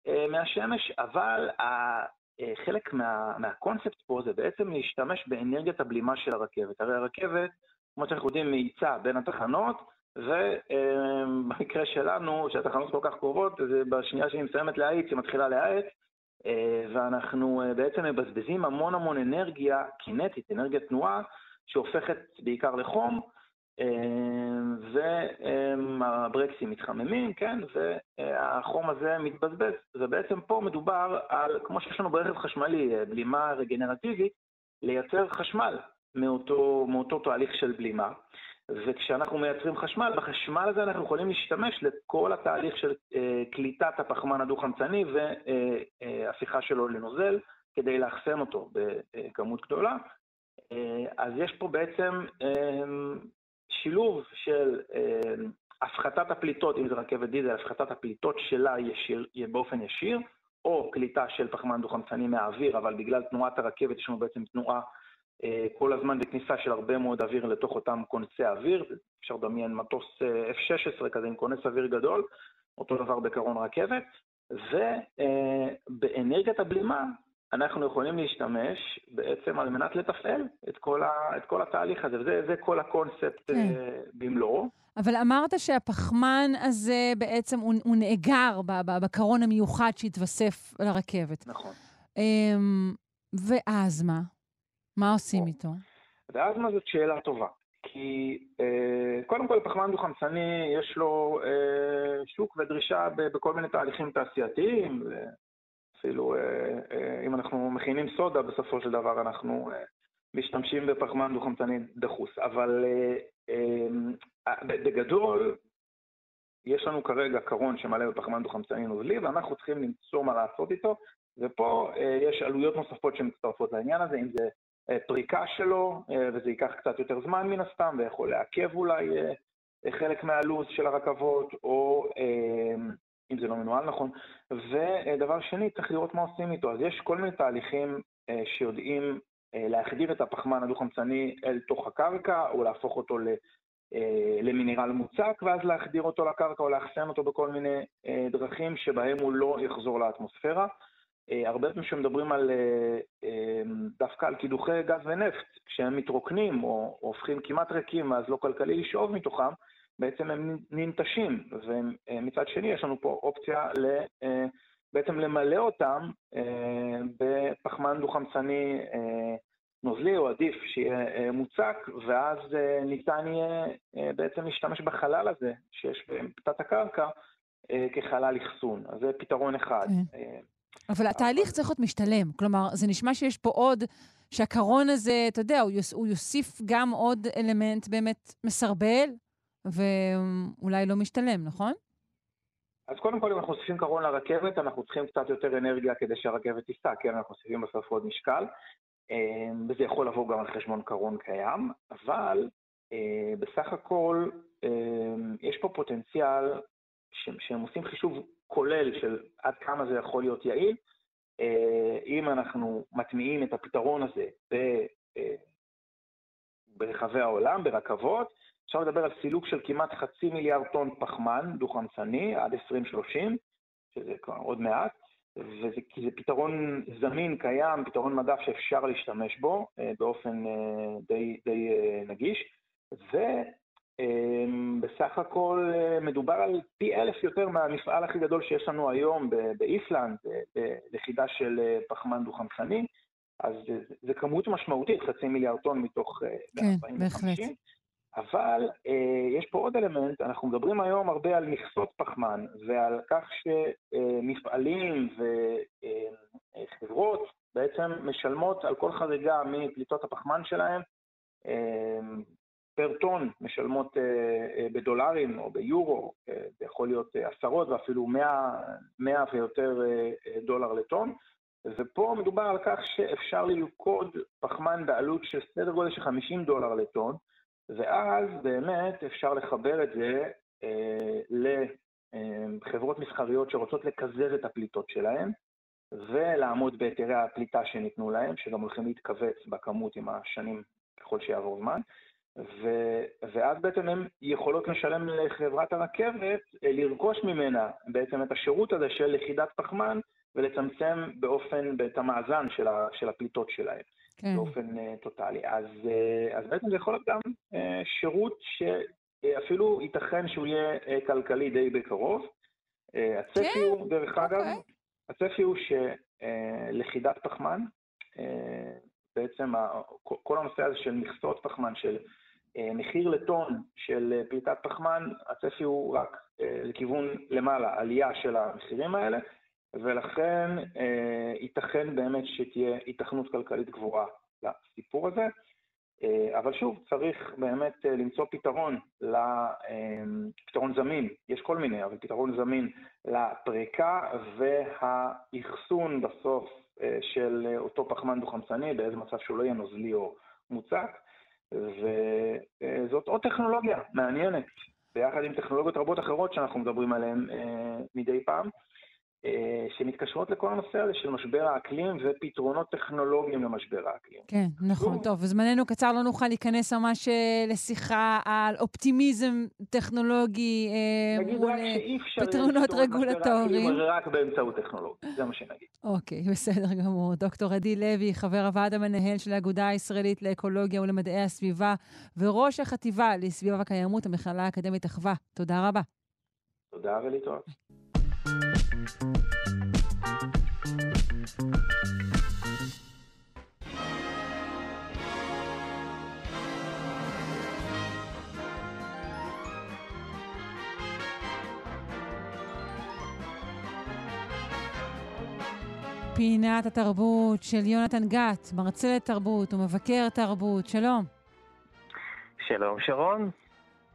אה, מהשמש, אבל אה, חלק מה, מהקונספט פה זה בעצם להשתמש באנרגיית הבלימה של הרכבת. הרי הרכבת, כמו שאנחנו יודעים, מאיצה בין התחנות, ובמקרה שלנו, שהתחנות כל כך קרובות, זה בשנייה שהיא מסיימת להאיץ, היא מתחילה להאט, ואנחנו בעצם מבזבזים המון המון אנרגיה קינטית, אנרגיית תנועה, שהופכת בעיקר לחום, והברקסים מתחממים, כן, והחום הזה מתבזבז. ובעצם פה מדובר על, כמו שיש לנו ברכב חשמלי, אה, בלימה רגנרטיבית, לייצר חשמל מאותו, מאותו תהליך של בלימה. וכשאנחנו מייצרים חשמל, בחשמל הזה אנחנו יכולים להשתמש לכל התהליך של אה, קליטת הפחמן הדו-חמצני והפיכה שלו לנוזל, כדי לאחסן אותו בכמות גדולה. אה, אז יש פה בעצם אה, שילוב של אה, הפחתת הפליטות, אם זה רכבת דיזל, הפחתת הפליטות שלה ישיר, באופן ישיר, או קליטה של פחמן דו-חמצני מהאוויר, אבל בגלל תנועת הרכבת יש לנו בעצם תנועה כל הזמן בכניסה של הרבה מאוד אוויר לתוך אותם כונסי אוויר, אפשר לדמיין מטוס אה, F-16 כזה עם כונס אוויר גדול, אותו דבר בקרון רכבת, ובאנרגיית הבלימה אנחנו יכולים להשתמש בעצם על מנת לתפעל את כל, ה, את כל התהליך הזה, וזה זה כל הקונספט כן. במלואו. אבל אמרת שהפחמן הזה בעצם הוא, הוא נאגר בקרון המיוחד שהתווסף לרכבת. נכון. אמ, ואז מה? מה עושים או. איתו? ואז מה זאת שאלה טובה. כי אה, קודם כל פחמן דו-חמצני יש לו אה, שוק ודרישה ב, בכל מיני תהליכים תעשייתיים, אפילו אה, אה, אם אנחנו מכינים סודה, בסופו של דבר אנחנו אה, משתמשים בפחמן דו-חמצני דחוס. אבל בגדול, יש לנו כרגע קרון שמלא בפחמן דו-חמצני נוזלי, ואנחנו צריכים למצוא מה לעשות איתו, ופה יש עלויות נוספות שמצטרפות לעניין הזה, אם זה פריקה שלו, וזה ייקח קצת יותר זמן מן הסתם, ויכול לעכב אולי חלק מהלו"ז של הרכבות, או אם זה לא מנוהל נכון. ודבר שני, צריך לראות מה עושים איתו. אז יש כל מיני תהליכים אה, שיודעים אה, להחדיר את הפחמן הדו-חמצני אל תוך הקרקע, או להפוך אותו אה, למינרל מוצק, ואז להחדיר אותו לקרקע או לאחסן אותו בכל מיני דרכים שבהם הוא לא יחזור לאטמוספירה. הרבה פעמים כשמדברים על, דווקא על קידוחי גז ונפט, כשהם מתרוקנים או הופכים כמעט ריקים, אז לא כלכלי לשאוב מתוכם, בעצם הם ננטשים, ומצד שני יש לנו פה אופציה ל, אה, בעצם למלא אותם אה, בפחמן דו-חמצני אה, נוזלי, או עדיף שיהיה מוצק, ואז ניתן יהיה בעצם להשתמש בחלל הזה שיש בפתת הקרקע כחלל אחסון. אז זה פתרון אחד. כן. אבל התהליך צריך להיות משתלם. כלומר, זה נשמע שיש פה עוד, שהקרון הזה, אתה יודע, הוא יוסיף גם עוד אלמנט באמת מסרבל, ואולי לא משתלם, נכון? אז קודם כל, אם אנחנו מוסיפים קרון לרכבת, אנחנו צריכים קצת יותר אנרגיה כדי שהרכבת תיסע, כן, אנחנו מוסיפים בסוף עוד משקל, אה, וזה יכול לבוא גם על חשבון קרון קיים, אבל אה, בסך הכל אה, יש פה פוטנציאל שהם עושים חישוב כולל של עד כמה זה יכול להיות יעיל, אם אנחנו מטמיעים את הפתרון הזה ברחבי העולם, ברכבות, אפשר לדבר על סילוק של כמעט חצי מיליארד טון פחמן דו-חמצני עד 2030, שזה כבר עוד מעט, וזה כי זה פתרון זמין, קיים, פתרון מדף שאפשר להשתמש בו אה, באופן אה, די, די אה, נגיש, ובסך הכל מדובר על פי אלף יותר מהמפעל הכי גדול שיש לנו היום באיסלנד, ביחידה של פחמן דו-חמצני, אז זה כמות משמעותית, חצי מיליארד טון מתוך כן, בהחלט. אבל אה, יש פה עוד אלמנט, אנחנו מדברים היום הרבה על מכסות פחמן ועל כך שמפעלים וחברות בעצם משלמות על כל חריגה מפליטות הפחמן שלהם, אה, פר טון משלמות אה, אה, בדולרים או ביורו, אה, זה יכול להיות אה, עשרות ואפילו מאה, מאה ויותר אה, אה, דולר לטון. ופה מדובר על כך שאפשר ללכוד פחמן בעלות של סדר גודל של 50 דולר לטון, ואז באמת אפשר לחבר את זה אה, לחברות מסחריות שרוצות לקזז את הפליטות שלהן, ולעמוד בהיתרי הפליטה שניתנו להם, שגם הולכים להתכווץ בכמות עם השנים ככל שיעבור זמן, ו, ואז בעצם הן יכולות לשלם לחברת הרכבת, אה, לרכוש ממנה בעצם את השירות הזה של לכידת פחמן, ולצמצם באופן, את המאזן של, ה, של הפליטות שלהם. כן. באופן uh, טוטאלי. אז, uh, אז בעצם זה יכול להיות גם uh, שירות שאפילו ייתכן שהוא יהיה uh, כלכלי די בקרוב. Uh, הצפי כן? הוא, דרך. אגב, אוקיי. הצפי הוא שלכידת uh, פחמן, uh, בעצם ה, כל הנושא הזה של מכסות פחמן, של uh, מחיר לטון של uh, פליטת פחמן, הצפי הוא רק uh, לכיוון למעלה, עלייה של המחירים האלה. ולכן אה, ייתכן באמת שתהיה היתכנות כלכלית גבוהה לסיפור הזה. אה, אבל שוב, צריך באמת אה, למצוא פתרון, פתרון זמין, יש כל מיני, אבל פתרון זמין לפריקה והאחסון בסוף של אותו פחמן דו-חמצני, באיזה מצב שהוא לא יהיה נוזלי או מוצק, וזאת עוד טכנולוגיה מעניינת, ביחד עם טכנולוגיות רבות אחרות שאנחנו מדברים עליהן מדי פעם. אה, שמתקשרות לכל הנושא הזה של משבר האקלים ופתרונות טכנולוגיים למשבר האקלים. כן, נכון. טוב, זמננו קצר, לא נוכל להיכנס ממש אה, לשיחה על אופטימיזם טכנולוגי אה, מול פתרונות רגולטוריים. רק באמצעות טכנולוגיה, זה מה שנגיד. אוקיי, בסדר גמור. דוקטור עדי לוי, חבר הוועד המנהל של האגודה הישראלית לאקולוגיה ולמדעי הסביבה, וראש החטיבה לסביבה וקיימות, המכללה האקדמית אחווה. תודה רבה. תודה ולהתראות. פינת התרבות של יונתן גת, מרצה לתרבות ומבקר תרבות. שלום. שלום, שרון.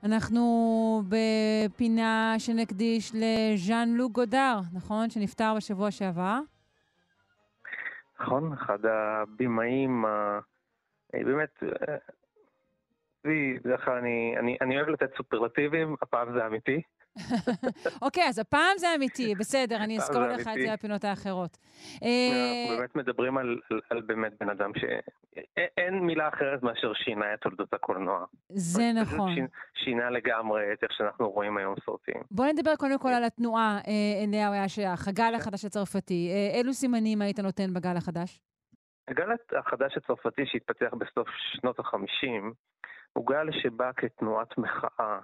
אנחנו בפינה שנקדיש לז'אן לוק גודר, נכון? שנפטר בשבוע שעבר. נכון, אחד הבימאים, באמת, בדרך כלל אני, אני, אני אוהב לתת סופרלטיבים, הפעם זה אמיתי. אוקיי, אז הפעם זה אמיתי, בסדר, אני אזכור לך את זה בפינות האחרות. אנחנו אה, באמת מדברים על, באמת בן אדם שאין מילה אחרת מאשר שינה את תולדות הקולנוע. זה נכון. שינה לגמרי את איך שאנחנו רואים היום סרטים. בוא נדבר קודם כל על התנועה אה, אליה הוא היה שייך, הגל החדש הצרפתי. אה, אילו סימנים היית נותן בגל החדש? הגל החדש הצרפתי שהתפתח בסוף שנות ה-50, הוא גל שבא כתנועת מחאה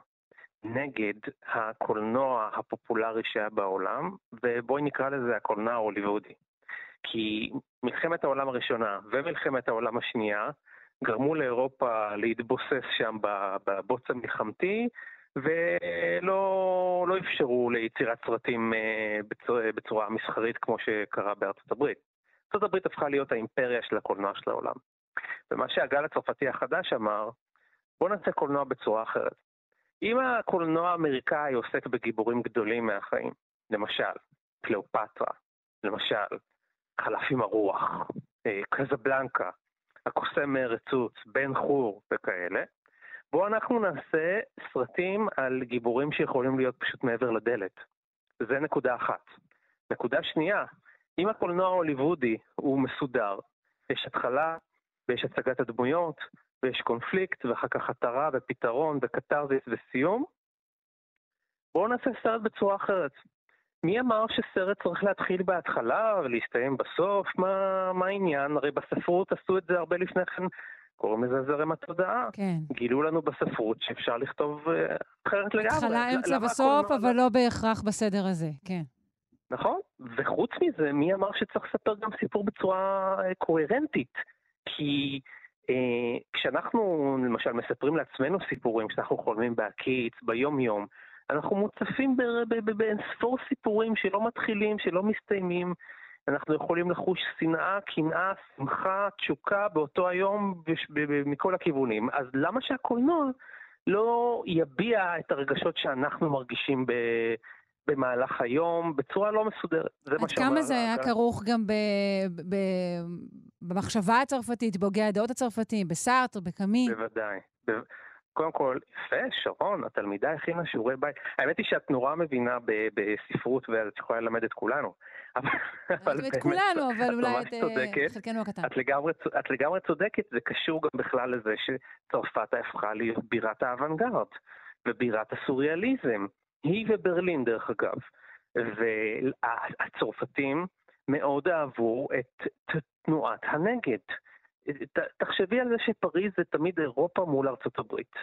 נגד הקולנוע הפופולרי שהיה בעולם, ובואי נקרא לזה הקולנוע ההוליוודי. כי מלחמת העולם הראשונה ומלחמת העולם השנייה גרמו לאירופה להתבוסס שם בבוץ המלחמתי, ולא לא אפשרו ליצירת סרטים אה, בצורה, בצורה מסחרית כמו שקרה בארצות הברית. ארצות הברית הפכה להיות האימפריה של הקולנוע של העולם. ומה שהגל הצרפתי החדש אמר, בואו נעשה קולנוע בצורה אחרת. אם הקולנוע האמריקאי עוסק בגיבורים גדולים מהחיים, למשל, קליאופטרה, למשל, חלף עם הרוח, אה, קזבלנקה, הקוסם מארצות, בן חור וכאלה, בואו אנחנו נעשה סרטים על גיבורים שיכולים להיות פשוט מעבר לדלת. זה נקודה אחת. נקודה שנייה, אם הקולנוע ההוליוודי הוא מסודר, יש התחלה ויש הצגת הדמויות, ויש קונפליקט, ואחר כך התרה ופתרון וקתרזיס וסיום. בואו נעשה סרט בצורה אחרת. מי אמר שסרט צריך להתחיל בהתחלה ולהסתיים בסוף? מה, מה העניין? הרי בספרות עשו את זה הרבה לפני כן, קוראים לזה זרם התודעה. כן. גילו לנו בספרות שאפשר לכתוב uh, אחרת לגמרי. התחלה, אמצע, בסוף, אבל לא בהכרח בסדר הזה, כן. נכון, וחוץ מזה, מי אמר שצריך לספר גם סיפור בצורה uh, קוהרנטית? כי אה, כשאנחנו למשל מספרים לעצמנו סיפורים שאנחנו חולמים בהקיץ, ביום-יום, אנחנו מוצפים באינספור סיפורים שלא מתחילים, שלא מסתיימים. אנחנו יכולים לחוש שנאה, קנאה, שמחה, תשוקה באותו היום מכל הכיוונים. אז למה שהקולנוע לא יביע את הרגשות שאנחנו מרגישים ב... במהלך היום בצורה לא מסודרת. עד כמה זה היה כרוך גם ב, ב, במחשבה הצרפתית, בהוגי הדעות הצרפתיים, בסארטר, בקאמי? בוודאי. קודם כל, יפה, שרון, התלמידה הכינה שיעורי בית. האמת היא שאת נורא מבינה בספרות ואת יכולה ללמד את כולנו. את כולנו, אבל אולי את אה, חלקנו הקטן. את לגמרי צודקת, זה קשור גם בכלל לזה שצרפת הפכה להיות בירת האוונגרד ובירת הסוריאליזם. היא וברלין דרך אגב. והצרפתים מאוד אהבו את תנועת הנגד. תחשבי על זה שפריז זה תמיד אירופה מול ארצות הברית.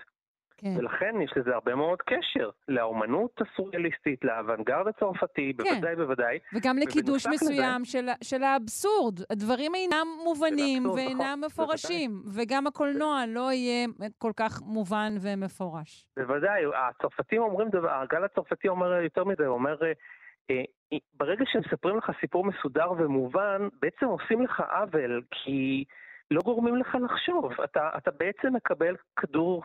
כן. ולכן יש לזה הרבה מאוד קשר לאומנות הסוריאליסטית, לאוונגרד הצרפתי, כן. בוודאי בוודאי. וגם לקידוש מסוים לזה... של, של האבסורד. הדברים אינם מובנים האבסורד, ואינם נכון, מפורשים, בוודאי. וגם הקולנוע לא יהיה כל כך מובן ומפורש. בוודאי, הצרפתים אומרים דבר, הגל הצרפתי אומר יותר מזה, הוא אומר... אה, אה, ברגע שמספרים לך סיפור מסודר ומובן, בעצם עושים לך עוול, כי לא גורמים לך לחשוב. אתה, אתה בעצם מקבל כדור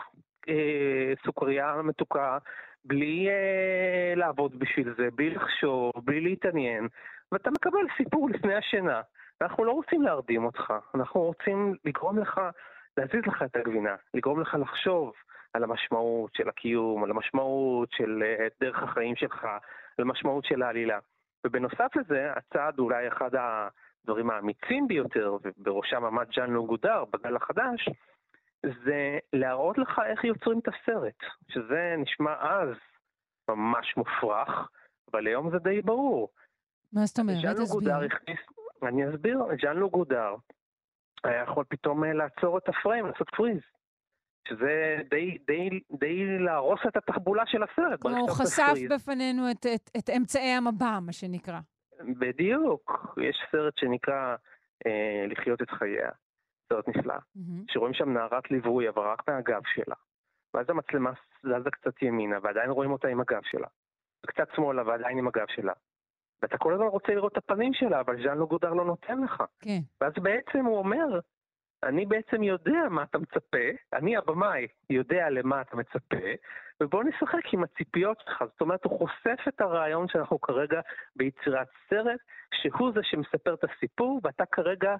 אה, סוכריה מתוקה בלי אה, לעבוד בשביל זה, בלי לחשוב, בלי להתעניין, ואתה מקבל סיפור לפני השינה. אנחנו לא רוצים להרדים אותך, אנחנו רוצים לגרום לך, להזיז לך את הגבינה, לגרום לך לחשוב על המשמעות של הקיום, על המשמעות של אה, דרך החיים שלך, על המשמעות של העלילה. ובנוסף לזה, הצעד אולי אחד הדברים האמיצים ביותר, ובראשם עמד ז'אן לוגודר בגל החדש, זה להראות לך איך יוצרים את הסרט, שזה נשמע אז ממש מופרך, אבל היום זה די ברור. מה זאת אומרת? ז'אן תסביר. לוגודר הכניס, אני אסביר, ז'אן לוגודר היה יכול פתאום אה, לעצור את הפריים, לעשות פריז. שזה די, די, די להרוס את התחבולה של הסרט. כלומר, הוא חשף פריז. בפנינו את, את, את אמצעי המבע, מה שנקרא. בדיוק. יש סרט שנקרא אה, לחיות את חייה, סרט נפלא, מהמם. שרואים שם נערת ליווי, אבל רק מהגב שלה. ואז המצלמה זזה קצת ימינה, ועדיין רואים אותה עם הגב שלה. וקצת שמאלה, ועדיין עם הגב שלה. ואתה כל הזמן רוצה לראות את הפנים שלה, אבל ז'אן לוגודר לא נותן לך. כן. ואז בעצם הוא אומר, אני בעצם יודע מה אתה מצפה, אני הבמאי יודע למה אתה מצפה, ובוא נשחק עם הציפיות שלך. זאת אומרת, הוא חושף את הרעיון שאנחנו כרגע ביצירת סרט, שהוא זה שמספר את הסיפור, ואתה כרגע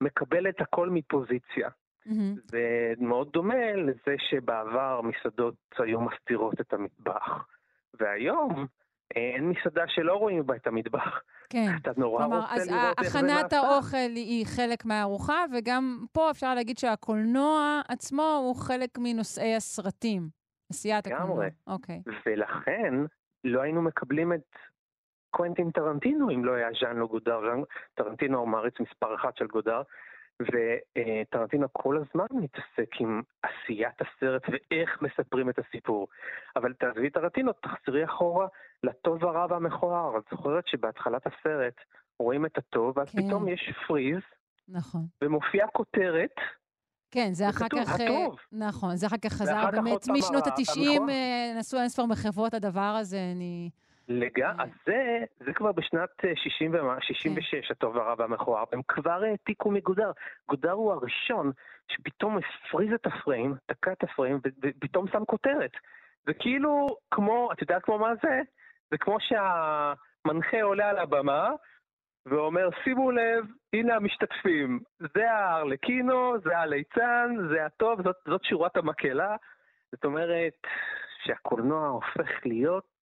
מקבל את הכל מפוזיציה. מהמם. זה מאוד דומה לזה שבעבר מסעדות היו מסתירות את המטבח, והיום אין מסעדה שלא רואים בה את המטבח. כן. אתה נורא כלומר, רוצה אז לראות איך זה הכנת נעשה. האוכל היא חלק מהארוחה, וגם פה אפשר להגיד שהקולנוע עצמו הוא חלק מנושאי הסרטים. עשיית הקולנוע. לגמרי. אוקיי. ולכן לא היינו מקבלים את קוונטין טרנטינו אם לא היה ז'אן לא גודר. ז'אן טרנטינו הוא מעריץ מספר אחת של גודר, וטרנטינו כל הזמן מתעסק עם עשיית הסרט ואיך מספרים את הסיפור. אבל תעזבי טרנטינו, תחזרי אחורה לטוב הרע והמכוער. את זוכרת שבהתחלת הסרט רואים את הטוב, ואז כן. פתאום יש פריז, נכון. ומופיעה כותרת, כן, זה אחר כך... אה, הטוב. נכון, זה אחר כך חזר באמת משנות ה- ה-90, המכוער. נעשו אינספור מחוות הדבר הזה, אני... לג... אז זה, זה כבר בשנת אה, 60 ומה, 66, הטוב הרע והמכוער, הם כבר העתיקו מגודר. גודר הוא הראשון שפתאום הפריז את הפריים, תקע את הפריים, ופתאום שם כותרת. זה כאילו כמו, את יודעת כמו מה זה? זה כמו שהמנחה עולה על הבמה ואומר, שימו לב, הנה המשתתפים, זה הארלקינו, זה הליצן, זה הטוב, זאת, זאת שורת המקהלה. זאת אומרת שהקולנוע הופך להיות אה,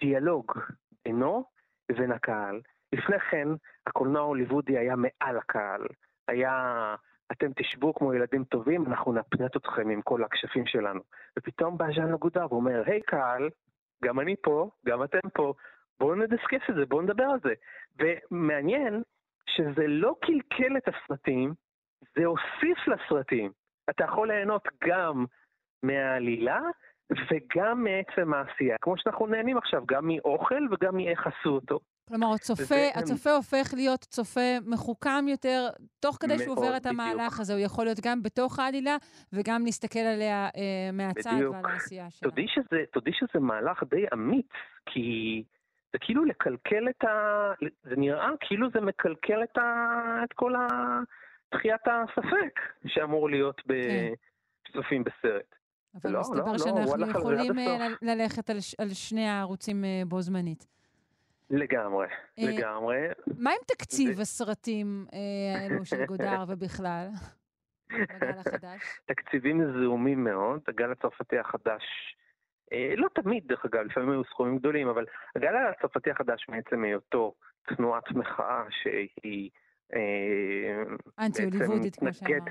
דיאלוג בינו לבין הקהל. לפני כן, הקולנוע ההוליוודי היה מעל הקהל. היה, אתם תשבו כמו ילדים טובים, אנחנו נפנט אתכם עם כל הכשפים שלנו. ופתאום בא ז'אן לגודר ואומר, היי קהל, גם אני פה, גם אתם פה, בואו נדסקס את זה, בואו נדבר על זה. ומעניין שזה לא קלקל את הסרטים, זה הוסיף לסרטים. אתה יכול ליהנות גם מהעלילה וגם מעצם העשייה. כמו שאנחנו נהנים עכשיו, גם מאוכל וגם מאיך עשו אותו. כלומר, הצופה, וזה- הצופה הופך להיות צופה מחוכם יותר, תוך כדי שהוא עובר את המהלך בדיוק. הזה. הוא יכול להיות גם בתוך העלילה, וגם להסתכל עליה אה, מהצד בדיוק. ועל העשייה שלה. תודי שזה, תודי שזה מהלך די אמיץ, כי זה כאילו לקלקל את ה... זה נראה כאילו זה מקלקל את, ה... את כל ה... תחיית הספק שאמור להיות בצופים בסרט. אבל לא, מסתבר לא, לא, שאנחנו זה עד יכולים אה, ללכת על, ש- על שני הערוצים אה, בו זמנית. לגמרי, אה, לגמרי. מה עם תקציב הסרטים אה, האלו של גודר ובכלל? בגל החדש? תקציבים זעומים מאוד, הגל הצרפתי החדש, אה, לא תמיד דרך אגב, לפעמים היו סכומים גדולים, אבל הגל הצרפתי החדש מעצם היותו תנועת מחאה שהיא אנטי-הוליוודית, כמו שאמרת.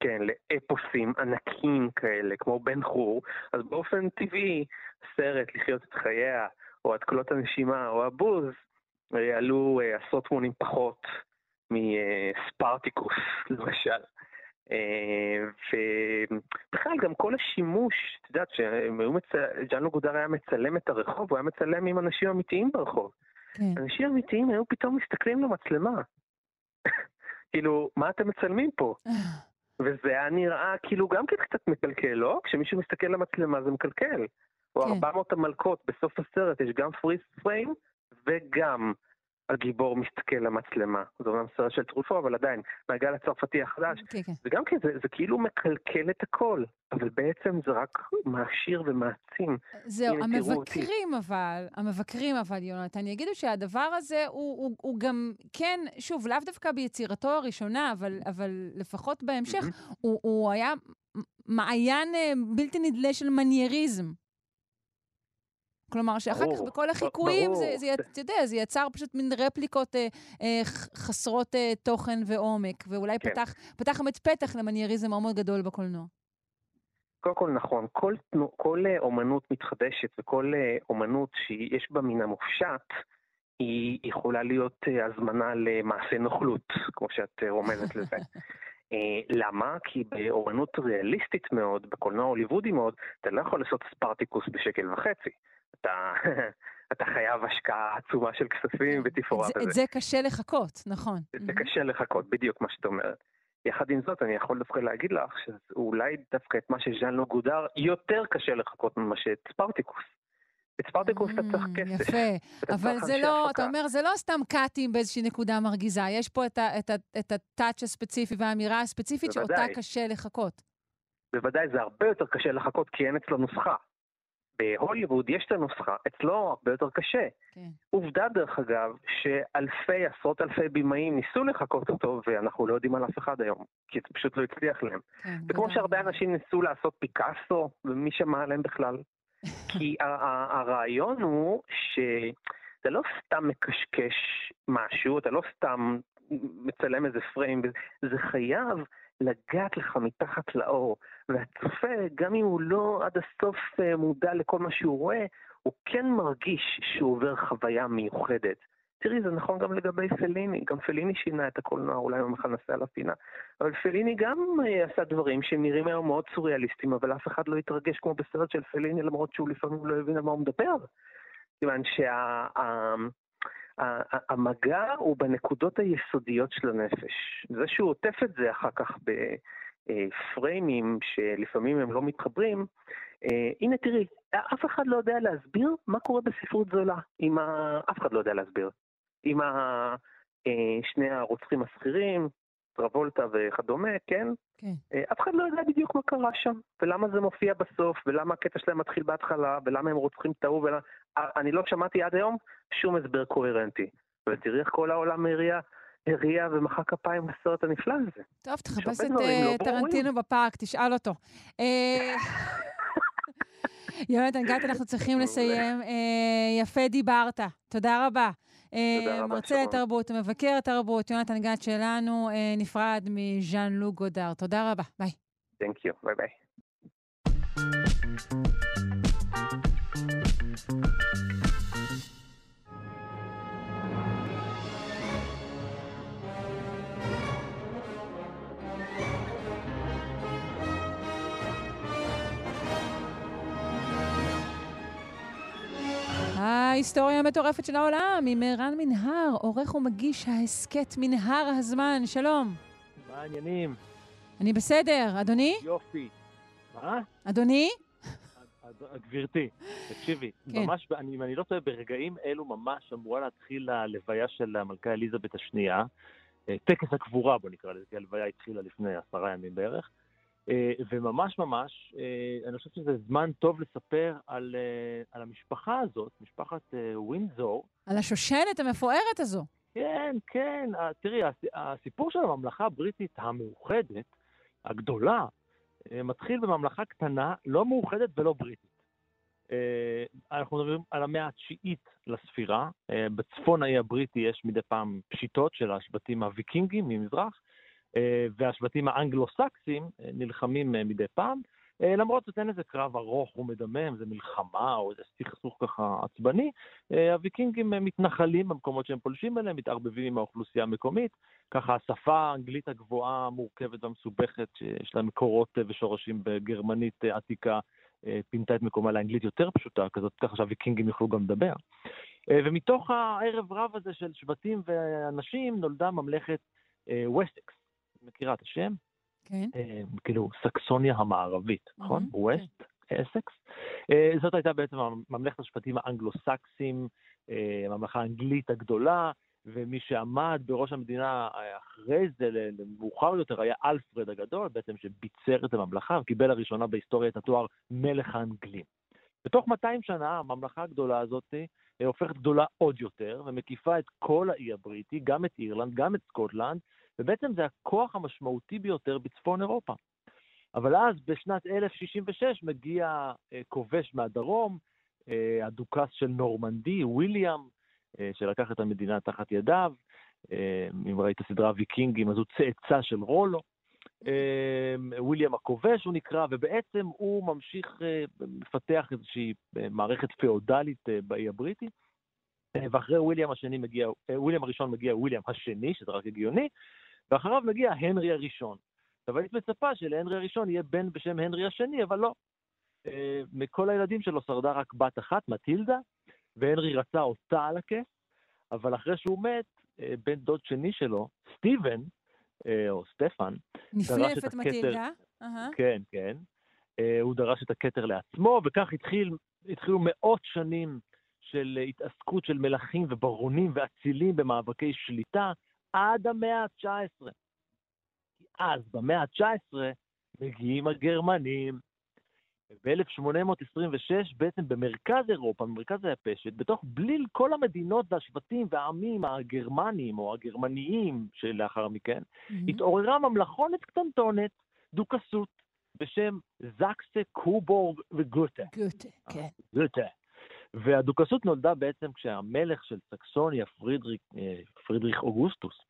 כן, לאפוסים ענקיים כאלה, כמו בן חור, אז באופן טבעי, סרט לחיות את חייה, או את קולות הנשימה, או הבוז, אה, עלו אה, עשרות מונים פחות מספרטיקוס, למשל. אה, ובכלל, גם כל השימוש, את יודעת, שג'אנו גודר היה מצלם את הרחוב, הוא היה מצלם עם אנשים אמיתיים ברחוב. כן. אנשים אמיתיים היו פתאום מסתכלים למצלמה. כאילו, מה אתם מצלמים פה? וזה היה נראה כאילו גם כן קצת מקלקל, לא? כשמישהו מסתכל למצלמה זה מקלקל. או כן. 400 המלכות בסוף הסרט, יש גם פריס פריים וגם הגיבור מסתכל למצלמה. זה אומנם סרט של טרופו, אבל עדיין, מהגל הצרפתי החדש. כן, כן. וגם כן, זה, זה כאילו מקלקל את הכל, אבל בעצם זה רק מעשיר ומעצים. זהו. המבקרים אבל, המבקרים אבל, יונתן, יגידו שהדבר הזה הוא, הוא, הוא גם, כן, שוב, לאו דווקא ביצירתו הראשונה, אבל, אבל לפחות בהמשך, הוא, הוא היה מעיין אה, בלתי נדלה של מנייריזם. כלומר, שאחר כך ברור, בכל ב- החיקויים, זה, ברור. זה, אתה יודע, זה יצר פשוט מין רפליקות אה, אה, חסרות אה, תוכן ועומק, ואולי כן. פתח, פתח באמת פתח למנייריזם מאוד מאוד גדול בקולנוע. קודם כל נכון, כל, כל אה, אומנות מתחדשת וכל אה, אומנות שיש בה מן המופשט, היא יכולה להיות אה, הזמנה למעשה נוכלות, כמו שאת רומזת לזה. למה? כי באומנות ריאליסטית מאוד, בקולנוע הוליוודי מאוד, אתה לא יכול לעשות ספרטיקוס בשקל וחצי. אתה, אתה חייב השקעה עצומה של כספים ותפאורה את. את זה קשה לחכות, נכון. זה קשה לחכות, בדיוק מה שאת אומרת. יחד עם זאת, אני יכול דווקא להגיד לך שאולי דווקא את מה שז'אן לא גודר, יותר קשה לחכות ממה שאת ספרטיקוס. את ספרטיקוס אתה צריך כסף. Mm, יפה, אתה אבל זה לא. אתה אומר, זה לא סתם קאטים באיזושהי נקודה מרגיזה, יש פה את הטאץ' הספציפי והאמירה הספציפית שאותה בוודאי. קשה לחכות. בוודאי זה הרבה יותר קשה לחכות כי אין אצלו נוסחה. בהוליווד יש את הנוסחה, אצלו הרבה יותר קשה. כן. עובדה דרך אגב, שאלפי, עשרות אלפי בימאים ניסו לחקות אותו, ואנחנו לא יודעים על אף אחד היום, כי זה פשוט לא הצליח להם. כן, זה כמו ודאי. שהרבה אנשים ניסו לעשות פיקאסו, ומי שמע עליהם בכלל. כי הרעיון הוא שאתה לא סתם מקשקש משהו, אתה לא סתם מצלם איזה פריים, זה חייב לגעת לך מתחת לאור. והצופה, גם אם הוא לא עד הסוף אה, מודע לכל מה שהוא רואה, הוא כן מרגיש שהוא עובר חוויה מיוחדת. תראי, זה נכון גם לגבי פליני, גם פליני שינה את הקולנוע, אולי יום אחד נעשה עליו. אבל פליני גם אה, עשה דברים שנראים היום מאוד סוריאליסטיים, אבל אף אחד לא התרגש כמו בסרט של פליני, למרות שהוא לפעמים לא הבין על מה הוא מדבר. כיוון שהמגע הוא בנקודות היסודיות של הנפש. זה שהוא עוטף את זה אחר כך בפריימים שלפעמים הם לא מתחברים, אה, הנה תראי, אף אחד לא יודע להסביר מה קורה בספרות זולה. אף אחד לא יודע להסביר. עם. אה, שני הרוצחים השכירים, טרבולטה וכדומה, כן? כן. אה, אף אחד לא יודע בדיוק מה קרה שם, ולמה זה מופיע בסוף, ולמה הקטע שלהם מתחיל בהתחלה, ולמה הם רוצחים את ההוא, ולמה... אה, אני לא שמעתי עד היום שום הסבר קוהרנטי. ותראי איך כל העולם הריע, הריע ומחא כפיים לסרט הנפלא הזה. טוב, תחפש את אה, לא ברורים. טרנטינו בפארק, תשאל אותו. אה, יונתן גת, אנחנו צריכים לסיים. אה, יפה דיברת, תודה רבה. אה, תודה רבה, מרצה. לתרבות, מבקר תרבות, יונתן גת שלנו, אה, נפרד מז'אן לוק גודר. תודה רבה, ביי. Thank you, ביי ביי. ההיסטוריה המטורפת של העולם עם רן מנהר, עורך ומגיש ההסכת מנהר הזמן. שלום. מה העניינים? אני בסדר, אדוני? יופי. מה? אדוני? גברתי, תקשיבי, כן. ממש, אני- אם אני לא טועה, ברגעים אלו ממש אמורה להתחיל הלוויה של המלכה אליזבת השנייה. אה, טקס הקבורה, בוא נקרא לזה, כי הלוויה התחילה לפני עשרה ימים בערך. אה, וממש ממש, אה, אני חושב שזה זמן טוב לספר על, אה, על המשפחה הזאת, משפחת ווינזור, על השושלת המפוארת הזו. כן, כן. תראי, הס- הסיפור של הממלכה הבריטית המאוחדת, הגדולה, מתחיל בממלכה קטנה, לא מאוחדת ולא בריטית. אנחנו מדברים על המאה התשיעית לספירה. בצפון האי הבריטי יש מדי פעם פשיטות של השבטים הוויקינגים ממזרח, והשבטים האנגלו-סקסים אה, נלחמים אה, מדי פעם. אה, למרות זאת אין איזה קרב ארוך ומדמם, זה מלחמה או איזה סכסוך ככה עצבני. אה, הוויקינגים אה, מתנחלים במקומות שהם פולשים אליהם, מתערבבים עם האוכלוסייה המקומית. ככה השפה האנגלית הגבוהה, המורכבת והמסובכת, שיש לה מקורות אה, ושורשים בגרמנית אה, עתיקה, אה, פינתה את מקומה לאנגלית יותר פשוטה כזאת, ככה שהוויקינגים יוכלו גם לדבר. אה, ומתוך הערב רב הזה של שבטים ואנשים נולדה ממלכת אה, ווסטקס. מכירה את השם? כן. אה, כאילו סקסוניה המערבית, נכון? ווסט, אסקס. אה, זאת הייתה בעצם ממלכת השבטים האנגלו-סקסים, אה, הממלכה האנגלית הגדולה, ומי שעמד בראש המדינה אחרי זה, מאוחר יותר, היה אלפרד הגדול, בעצם שביצר את הממלכה, וקיבל לראשונה בהיסטוריה את התואר מלך האנגלים. בתוך 200 שנה הממלכה הגדולה הזאת הופכת גדולה עוד יותר, ומקיפה את כל האי הבריטי, גם את אירלנד, גם את סקוטלנד, ובעצם זה הכוח המשמעותי ביותר בצפון אירופה. אבל אז בשנת 1066 מגיע אה, כובש מהדרום, אה, הדוכס של נורמנדי, וויליאם, שלקח את המדינה תחת ידיו. אם ראית סדרה ויקינגים, אז הוא צאצא של רולו. וויליאם הכובש הוא נקרא, ובעצם הוא ממשיך לפתח איזושהי מערכת פאודלית באי הבריטי. ואחרי וויליאם השני מגיע, וויליאם הראשון מגיע וויליאם השני, שזה רק הגיוני, ואחריו מגיע הנרי הראשון. עכשיו היית מצפה שלהנרי הראשון יהיה בן בשם הנרי השני, אבל לא. מכל הילדים שלו שרדה רק בת אחת, מטילדה, והנרי רצה אותה על הכס, אבל אחרי שהוא מת, בן דוד שני שלו, סטיבן, או סטפן, נפנף את מטילדה. כן, כן. הוא דרש את הכתר לעצמו, וכך התחיל, התחילו מאות שנים של התעסקות של מלכים וברונים ואצילים במאבקי שליטה עד המאה ה-19. אז, במאה ה-19, מגיעים הגרמנים. ב-1826, בעצם במרכז אירופה, במרכז היבשת, בתוך בליל כל המדינות והשבטים והעמים הגרמנים או הגרמניים שלאחר מכן, mm-hmm. התעוררה ממלכונת קטנטונת, דוכסות, בשם זקסה, קובורג וגוטה. גוטה, כן. גוטה. והדוכסות נולדה בעצם כשהמלך של סקסוניה, פרידריק, פרידריך אוגוסטוס,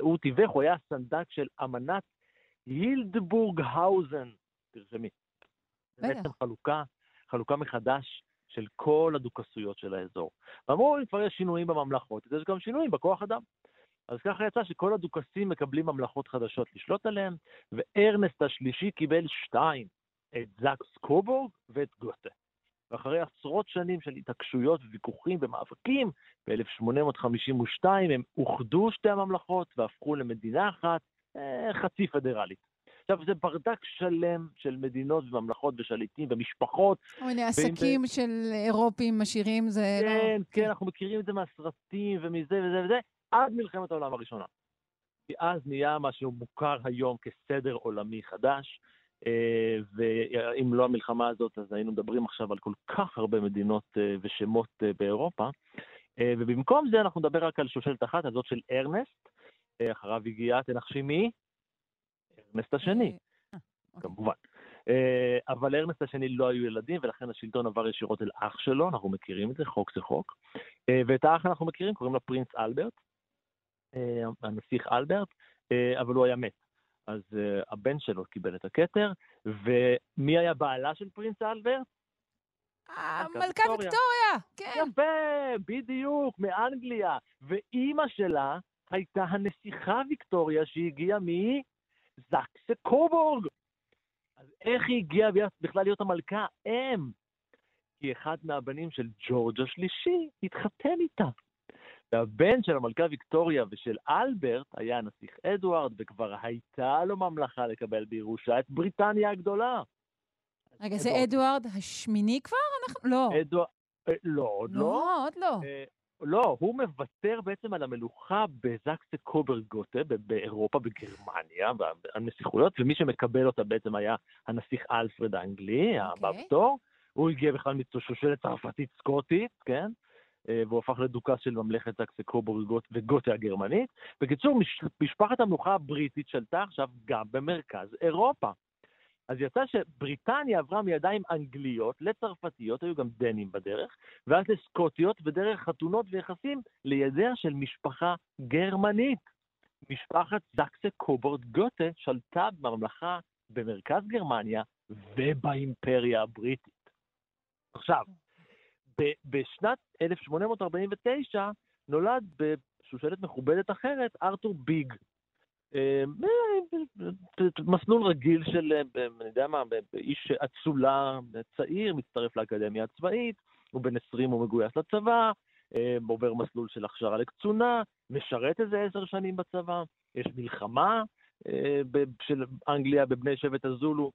הוא תיווך, הוא היה הסנדק של אמנת הילדבורג האוזן, תרשמי. בעצם חלוקה, חלוקה מחדש של כל הדוכסויות של האזור. ואמרו, אם כבר יש שינויים בממלכות, אז יש גם שינויים בכוח אדם. אז ככה יצא שכל הדוכסים מקבלים ממלכות חדשות לשלוט עליהן, וארנסט השלישי קיבל שתיים, את זקס קובורג ואת גוטה. ואחרי עשרות שנים של התעקשויות וויכוחים ומאבקים, ב-1852 הם אוחדו שתי הממלכות והפכו למדינה אחת, חצי פדרלית. עכשיו, זה ברדק שלם של מדינות וממלכות ושליטים ומשפחות. כל מיני עסקים של אירופים עשירים, זה כן, לא... כן, כן, אנחנו מכירים את זה מהסרטים ומזה וזה וזה, עד מלחמת העולם הראשונה. כי אז נהיה מה שהוא מוכר היום כסדר עולמי חדש, ואם לא המלחמה הזאת, אז היינו מדברים עכשיו על כל כך הרבה מדינות ושמות באירופה. ובמקום זה אנחנו נדבר רק על שושלת אחת, הזאת של ארנסט, אחריו הגיעה, תנחשי מי? ארנסט השני, כמובן. אבל לארנסט השני לא היו ילדים, ולכן השלטון עבר ישירות אל אח שלו, אנחנו מכירים את זה, חוק זה חוק. ואת האח אנחנו מכירים, קוראים לו פרינס אלברט, הנסיך אלברט, אבל הוא היה מת. אז uh, הבן שלו קיבל את הכתר, ומי היה בעלה של פרינס אלברט? מלכה ויקטוריה, כן. יפה, בדיוק, מאנגליה. ואימא שלה הייתה הנסיכה ויקטוריה שהגיעה מזקסה קובורג. אז איך היא הגיעה בכלל להיות המלכה? אם. כי אחד מהבנים של ג'ורג' השלישי התחתן איתה. והבן של המלכה ויקטוריה ושל אלברט היה הנסיך אדוארד, וכבר הייתה לו ממלכה לקבל בירושה את בריטניה הגדולה. רגע, זה אדוארד השמיני כבר? אנחנו... לא. אדוארד... לא, עוד לא. לא, עוד לא. לא, הוא מוותר בעצם על המלוכה בזקסה קוברגוטה, באירופה, בגרמניה, הנסיכויות, ומי שמקבל אותה בעצם היה הנסיך אלפרד האנגלי, הבא בתור. הוא הגיע בכלל משושלת צרפתית סקוטית, כן? והוא הפך לדוכס של ממלכת זקסה קוברגוט וגוטה הגרמנית. בקיצור, משפחת המלוכה הבריטית שלטה עכשיו גם במרכז אירופה. אז יצא שבריטניה עברה מידיים אנגליות לצרפתיות, היו גם דנים בדרך, ואז לסקוטיות, ודרך חתונות ויחסים לידיה של משפחה גרמנית. משפחת זקסה קובורד גוטה שלטה בממלכה במרכז גרמניה ובאימפריה הבריטית. עכשיו, בשנת 1849 נולד בשושלת מכובדת אחרת ארתור ביג. מסלול רגיל של, אני יודע מה, איש אצולה צעיר, מצטרף לאקדמיה הצבאית, הוא בן 20 הוא מגויס לצבא, עובר מסלול של הכשרה לקצונה, משרת איזה עשר שנים בצבא, יש מלחמה של אנגליה בבני שבט הזולו,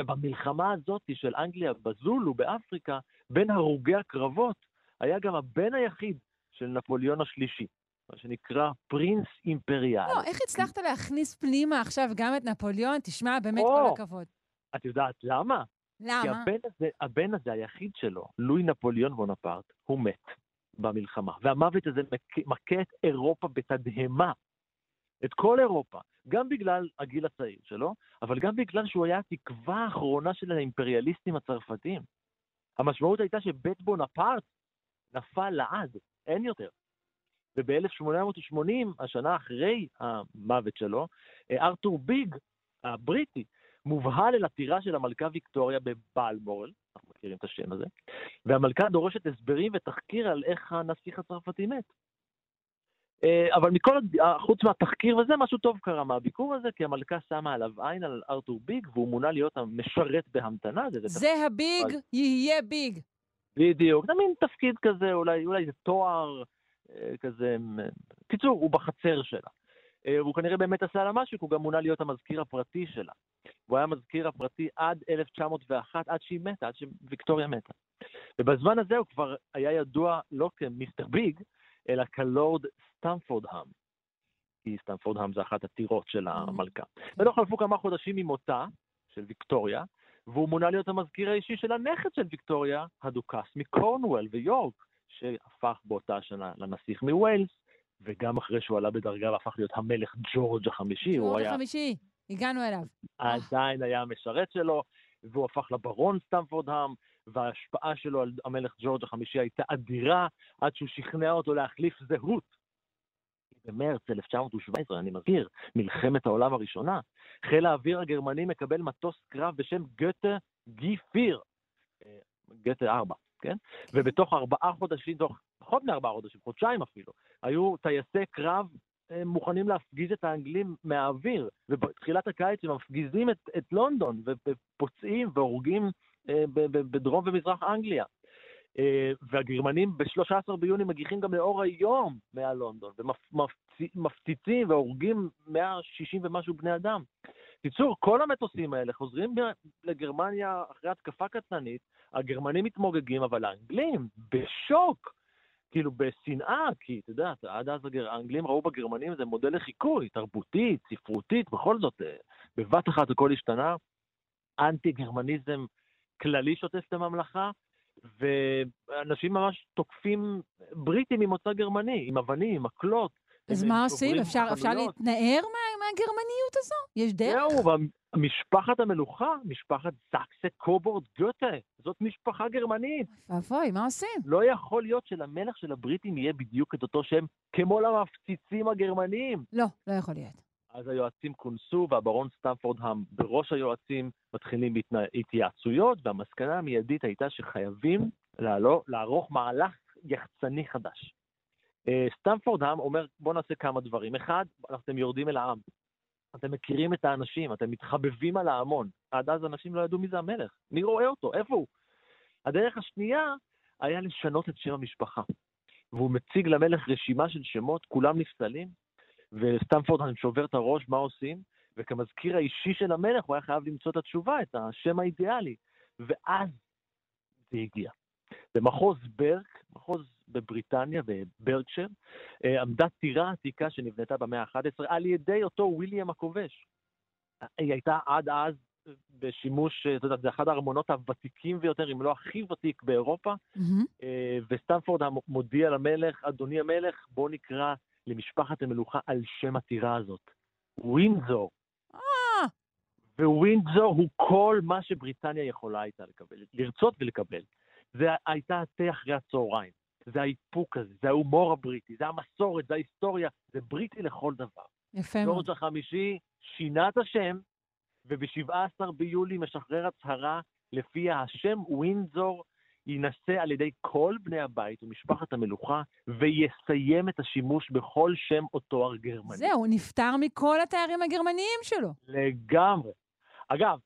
ובמלחמה הזאת של אנגליה בזולו, באפריקה, בין הרוגי הקרבות, היה גם הבן היחיד של נפוליאון השלישי. מה שנקרא פרינס אימפריאל. לא, איך הצלחת להכניס פנימה עכשיו גם את נפוליאון? תשמע, באמת או. כל הכבוד. את יודעת למה? כי למה? הבן הזה, הבן הזה, היחיד שלו, לואי נפוליאון בונפרט, הוא מת במלחמה. והמוות הזה מכה, מכה את אירופה בתדהמה. את כל אירופה. גם בגלל הגיל הצעיר שלו, אבל גם בגלל שהוא היה התקווה האחרונה של האימפריאליסטים הצרפתים. המשמעות הייתה שבית בונפרט נפל לעד, אין יותר. וב-1880, השנה אחרי המוות שלו, ארתור ביג, הבריטי, מובהל אל הטירה של המלכה ויקטוריה בבלמורל, אנחנו מכירים את השם הזה, והמלכה דורשת הסברים ותחקיר על איך הנסיך הצרפתי מת. אה, אבל מכל, אה, חוץ מהתחקיר וזה, משהו טוב קרה מהביקור הזה, כי המלכה שמה עליו עין על ארתור ביג, והוא מונה להיות המשרת בהמתנה. זה, זה הביג, יהיה ביג. בדיוק, זה מין תפקיד כזה, אולי, אולי זה תואר אה, כזה, קיצור, הוא בחצר שלה. והוא כנראה באמת עשה לה משהו, כי הוא גם מונה להיות המזכיר הפרטי שלה. הוא היה המזכיר הפרטי עד 1901, עד שהיא מתה, עד שוויקטוריה מתה. ובזמן הזה הוא כבר היה ידוע לא כמיסטר ביג, אלא כלורד סטמפורדהאם. כי סטמפורדהאם זה אחת הטירות של המלכה. ולא חלפו כמה חודשים ממותה של ויקטוריה, והוא מונה להיות המזכיר האישי של הנכד של ויקטוריה, הדוכס מקורנוול ויורק, שהפך באותה שנה לנסיך מווילס, וגם אחרי שהוא עלה בדרגה והפך להיות המלך ג'ורג' החמישי, הוא ג'ורג' היה החמישי, הגענו אליו. עדיין היה המשרת שלו, והוא הפך לברון סטמפורדהאם, וההשפעה שלו על המלך ג'ורג' החמישי הייתה אדירה, עד שהוא שכנע אותו להחליף זהות. במרץ 1917, אני מזכיר, מלחמת העולם הראשונה, חיל האוויר הגרמני מקבל מטוס קרב בשם גתה גי פיר, אה, גתה 4, כן? ובתוך ארבעה חודשים, תוך פחות מארבעה חודשים, חודשיים אפילו, היו טייסי קרב אה, מוכנים להפגיז את האנגלים מהאוויר, ובתחילת הקיץ הם מפגיזים את, את לונדון, ופוצעים והורגים בדרום ומזרח אנגליה. אה, והגרמנים ב-13 ביוני מגיחים גם לאור היום מעל לונדון, ומפציצים והורגים 160 ומשהו בני אדם. בקיצור, כל המטוסים האלה חוזרים לגרמניה אחרי התקפה קטלנית, הגרמנים מתמוגגים, אבל האנגלים בשוק, כאילו בשנאה, כי אתה יודע, עד אז האנגלים ראו בגרמנים איזה מודל לחיקוי, תרבותית, ספרותית, בכל זאת, אה, בבת אחת הכל השתנה. אנטי-גרמניזם כללי שוטף את הממלכה, ואנשים ממש תוקפים בריטים ממוצא גרמני, עם אבנים, עם מקלות. אז מה עושים? אפשר אפשר. להתנער מה- מהגרמניות הזו? יש דרך? זהו, משפחת המלוכה, משפחת סקסה קובורד גוטה, זאת משפחה גרמנית. ואבוי, מה עושים? לא יכול להיות שלמלך של הבריטים יהיה בדיוק את אותו שם כמו למפציצים הגרמנים. לא, לא יכול להיות. אז היועצים כונסו, והברון סטמפורדהאם בראש היועצים מתחילים בהתייעצויות, והמסקנה המיידית הייתה שחייבים לעלו, לערוך מהלך יחצני חדש. אה, סטמפורדהאם אומר, בואו נעשה כמה דברים. אחד, אתם יורדים אל העם. אתם מכירים את האנשים, אתם מתחבבים על ההמון. עד אז אנשים לא ידעו מי זה המלך. מי רואה אותו? איפה הוא? הדרך השנייה היה לשנות את שם המשפחה. והוא מציג למלך רשימה של שמות, כולם נפסלים, וסטמפורד אני שובר את הראש, מה עושים? וכמזכיר האישי של המלך הוא היה חייב למצוא את התשובה, את השם האידיאלי. ואז זה הגיע. במחוז ברק, מחוז בבריטניה, בברקשר, אה, עמדה טירה עתיקה שנבנתה במאה ה-11 על ידי אותו וויליאם הכובש. היא הייתה עד אז בשימוש, אה, אתה יודע, זה אחד הארמונות הוותיקים ביותר, אם לא הכי ותיק באירופה, אה, וסטמפורד מודיע למלך, אדוני המלך, בוא נקרא למשפחת המלוכה על שם הטירה הזאת. ווינזור. ווינזור הוא כל מה שבריטניה יכולה הייתה לקבל, לרצות ולקבל. זה הייתה התה אחרי הצהריים, זה האיפוק הזה, זה ההומור הבריטי, זה המסורת, זה ההיסטוריה, זה בריטי לכל דבר. יפה מאוד. ג'ורג' החמישי שינה את השם, וב-17 ביולי משחרר הצהרה לפיה השם ווינזור יינשא על ידי כל בני הבית ומשפחת המלוכה, ויסיים את השימוש בכל שם או תואר גרמני. זהו, נפטר מכל התארים הגרמניים שלו. לגמרי. אגב,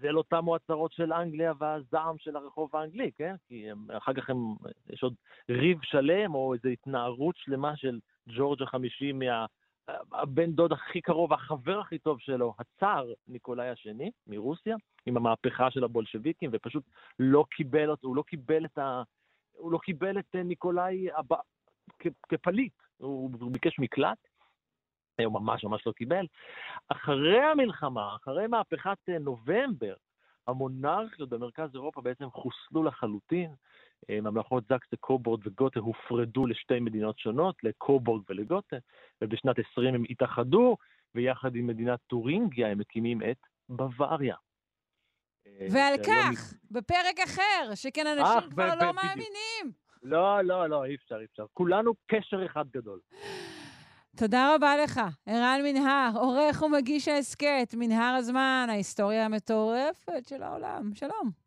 זה לא תמו הצהרות של אנגליה והזעם של הרחוב האנגלי, כן? כי הם, אחר כך הם, יש עוד ריב שלם או איזו התנערות שלמה של ג'ורג' החמישי מה... הבן דוד הכי קרוב, החבר הכי טוב שלו, הצאר ניקולאי השני מרוסיה, עם המהפכה של הבולשביקים, ופשוט לא קיבל אותו, הוא לא קיבל את ה... הוא לא קיבל את ניקולאי הבא, כ- כפליט, הוא, הוא ביקש מקלט, הוא ממש ממש לא קיבל. אחרי המלחמה, אחרי מהפכת אה, נובמבר, המונרכיות במרכז אירופה בעצם חוסלו לחלוטין. אה, ממלכות זקסה, קובורד וגותה הופרדו לשתי מדינות שונות, לקובורג ולגותה, ובשנת 20 הם התאחדו, ויחד עם מדינת טורינגיה הם מקימים את בוואריה. אה, ועל כך, בפרק אחר, שכן אנשים כבר לא מאמינים. לא, לא, לא, אי אפשר, אי אפשר. כולנו קשר אחד גדול. תודה רבה לך, ערן מנהר, עורך ומגיש ההסכת, מנהר הזמן, ההיסטוריה המטורפת של העולם. שלום.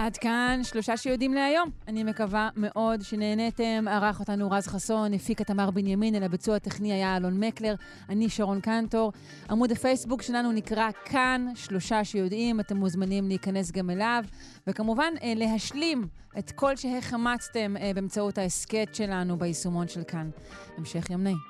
עד כאן שלושה שיודעים להיום. אני מקווה מאוד שנהניתם. ערך אותנו רז חסון, הפיק את תמר בנימין, אל הביצוע הטכני היה אלון מקלר, אני שרון קנטור. עמוד הפייסבוק שלנו נקרא כאן, שלושה שיודעים, אתם מוזמנים להיכנס גם אליו. וכמובן, אה, להשלים את כל שהחמצתם אה, באמצעות ההסכת שלנו ביישומון של כאן. המשך יום נעים.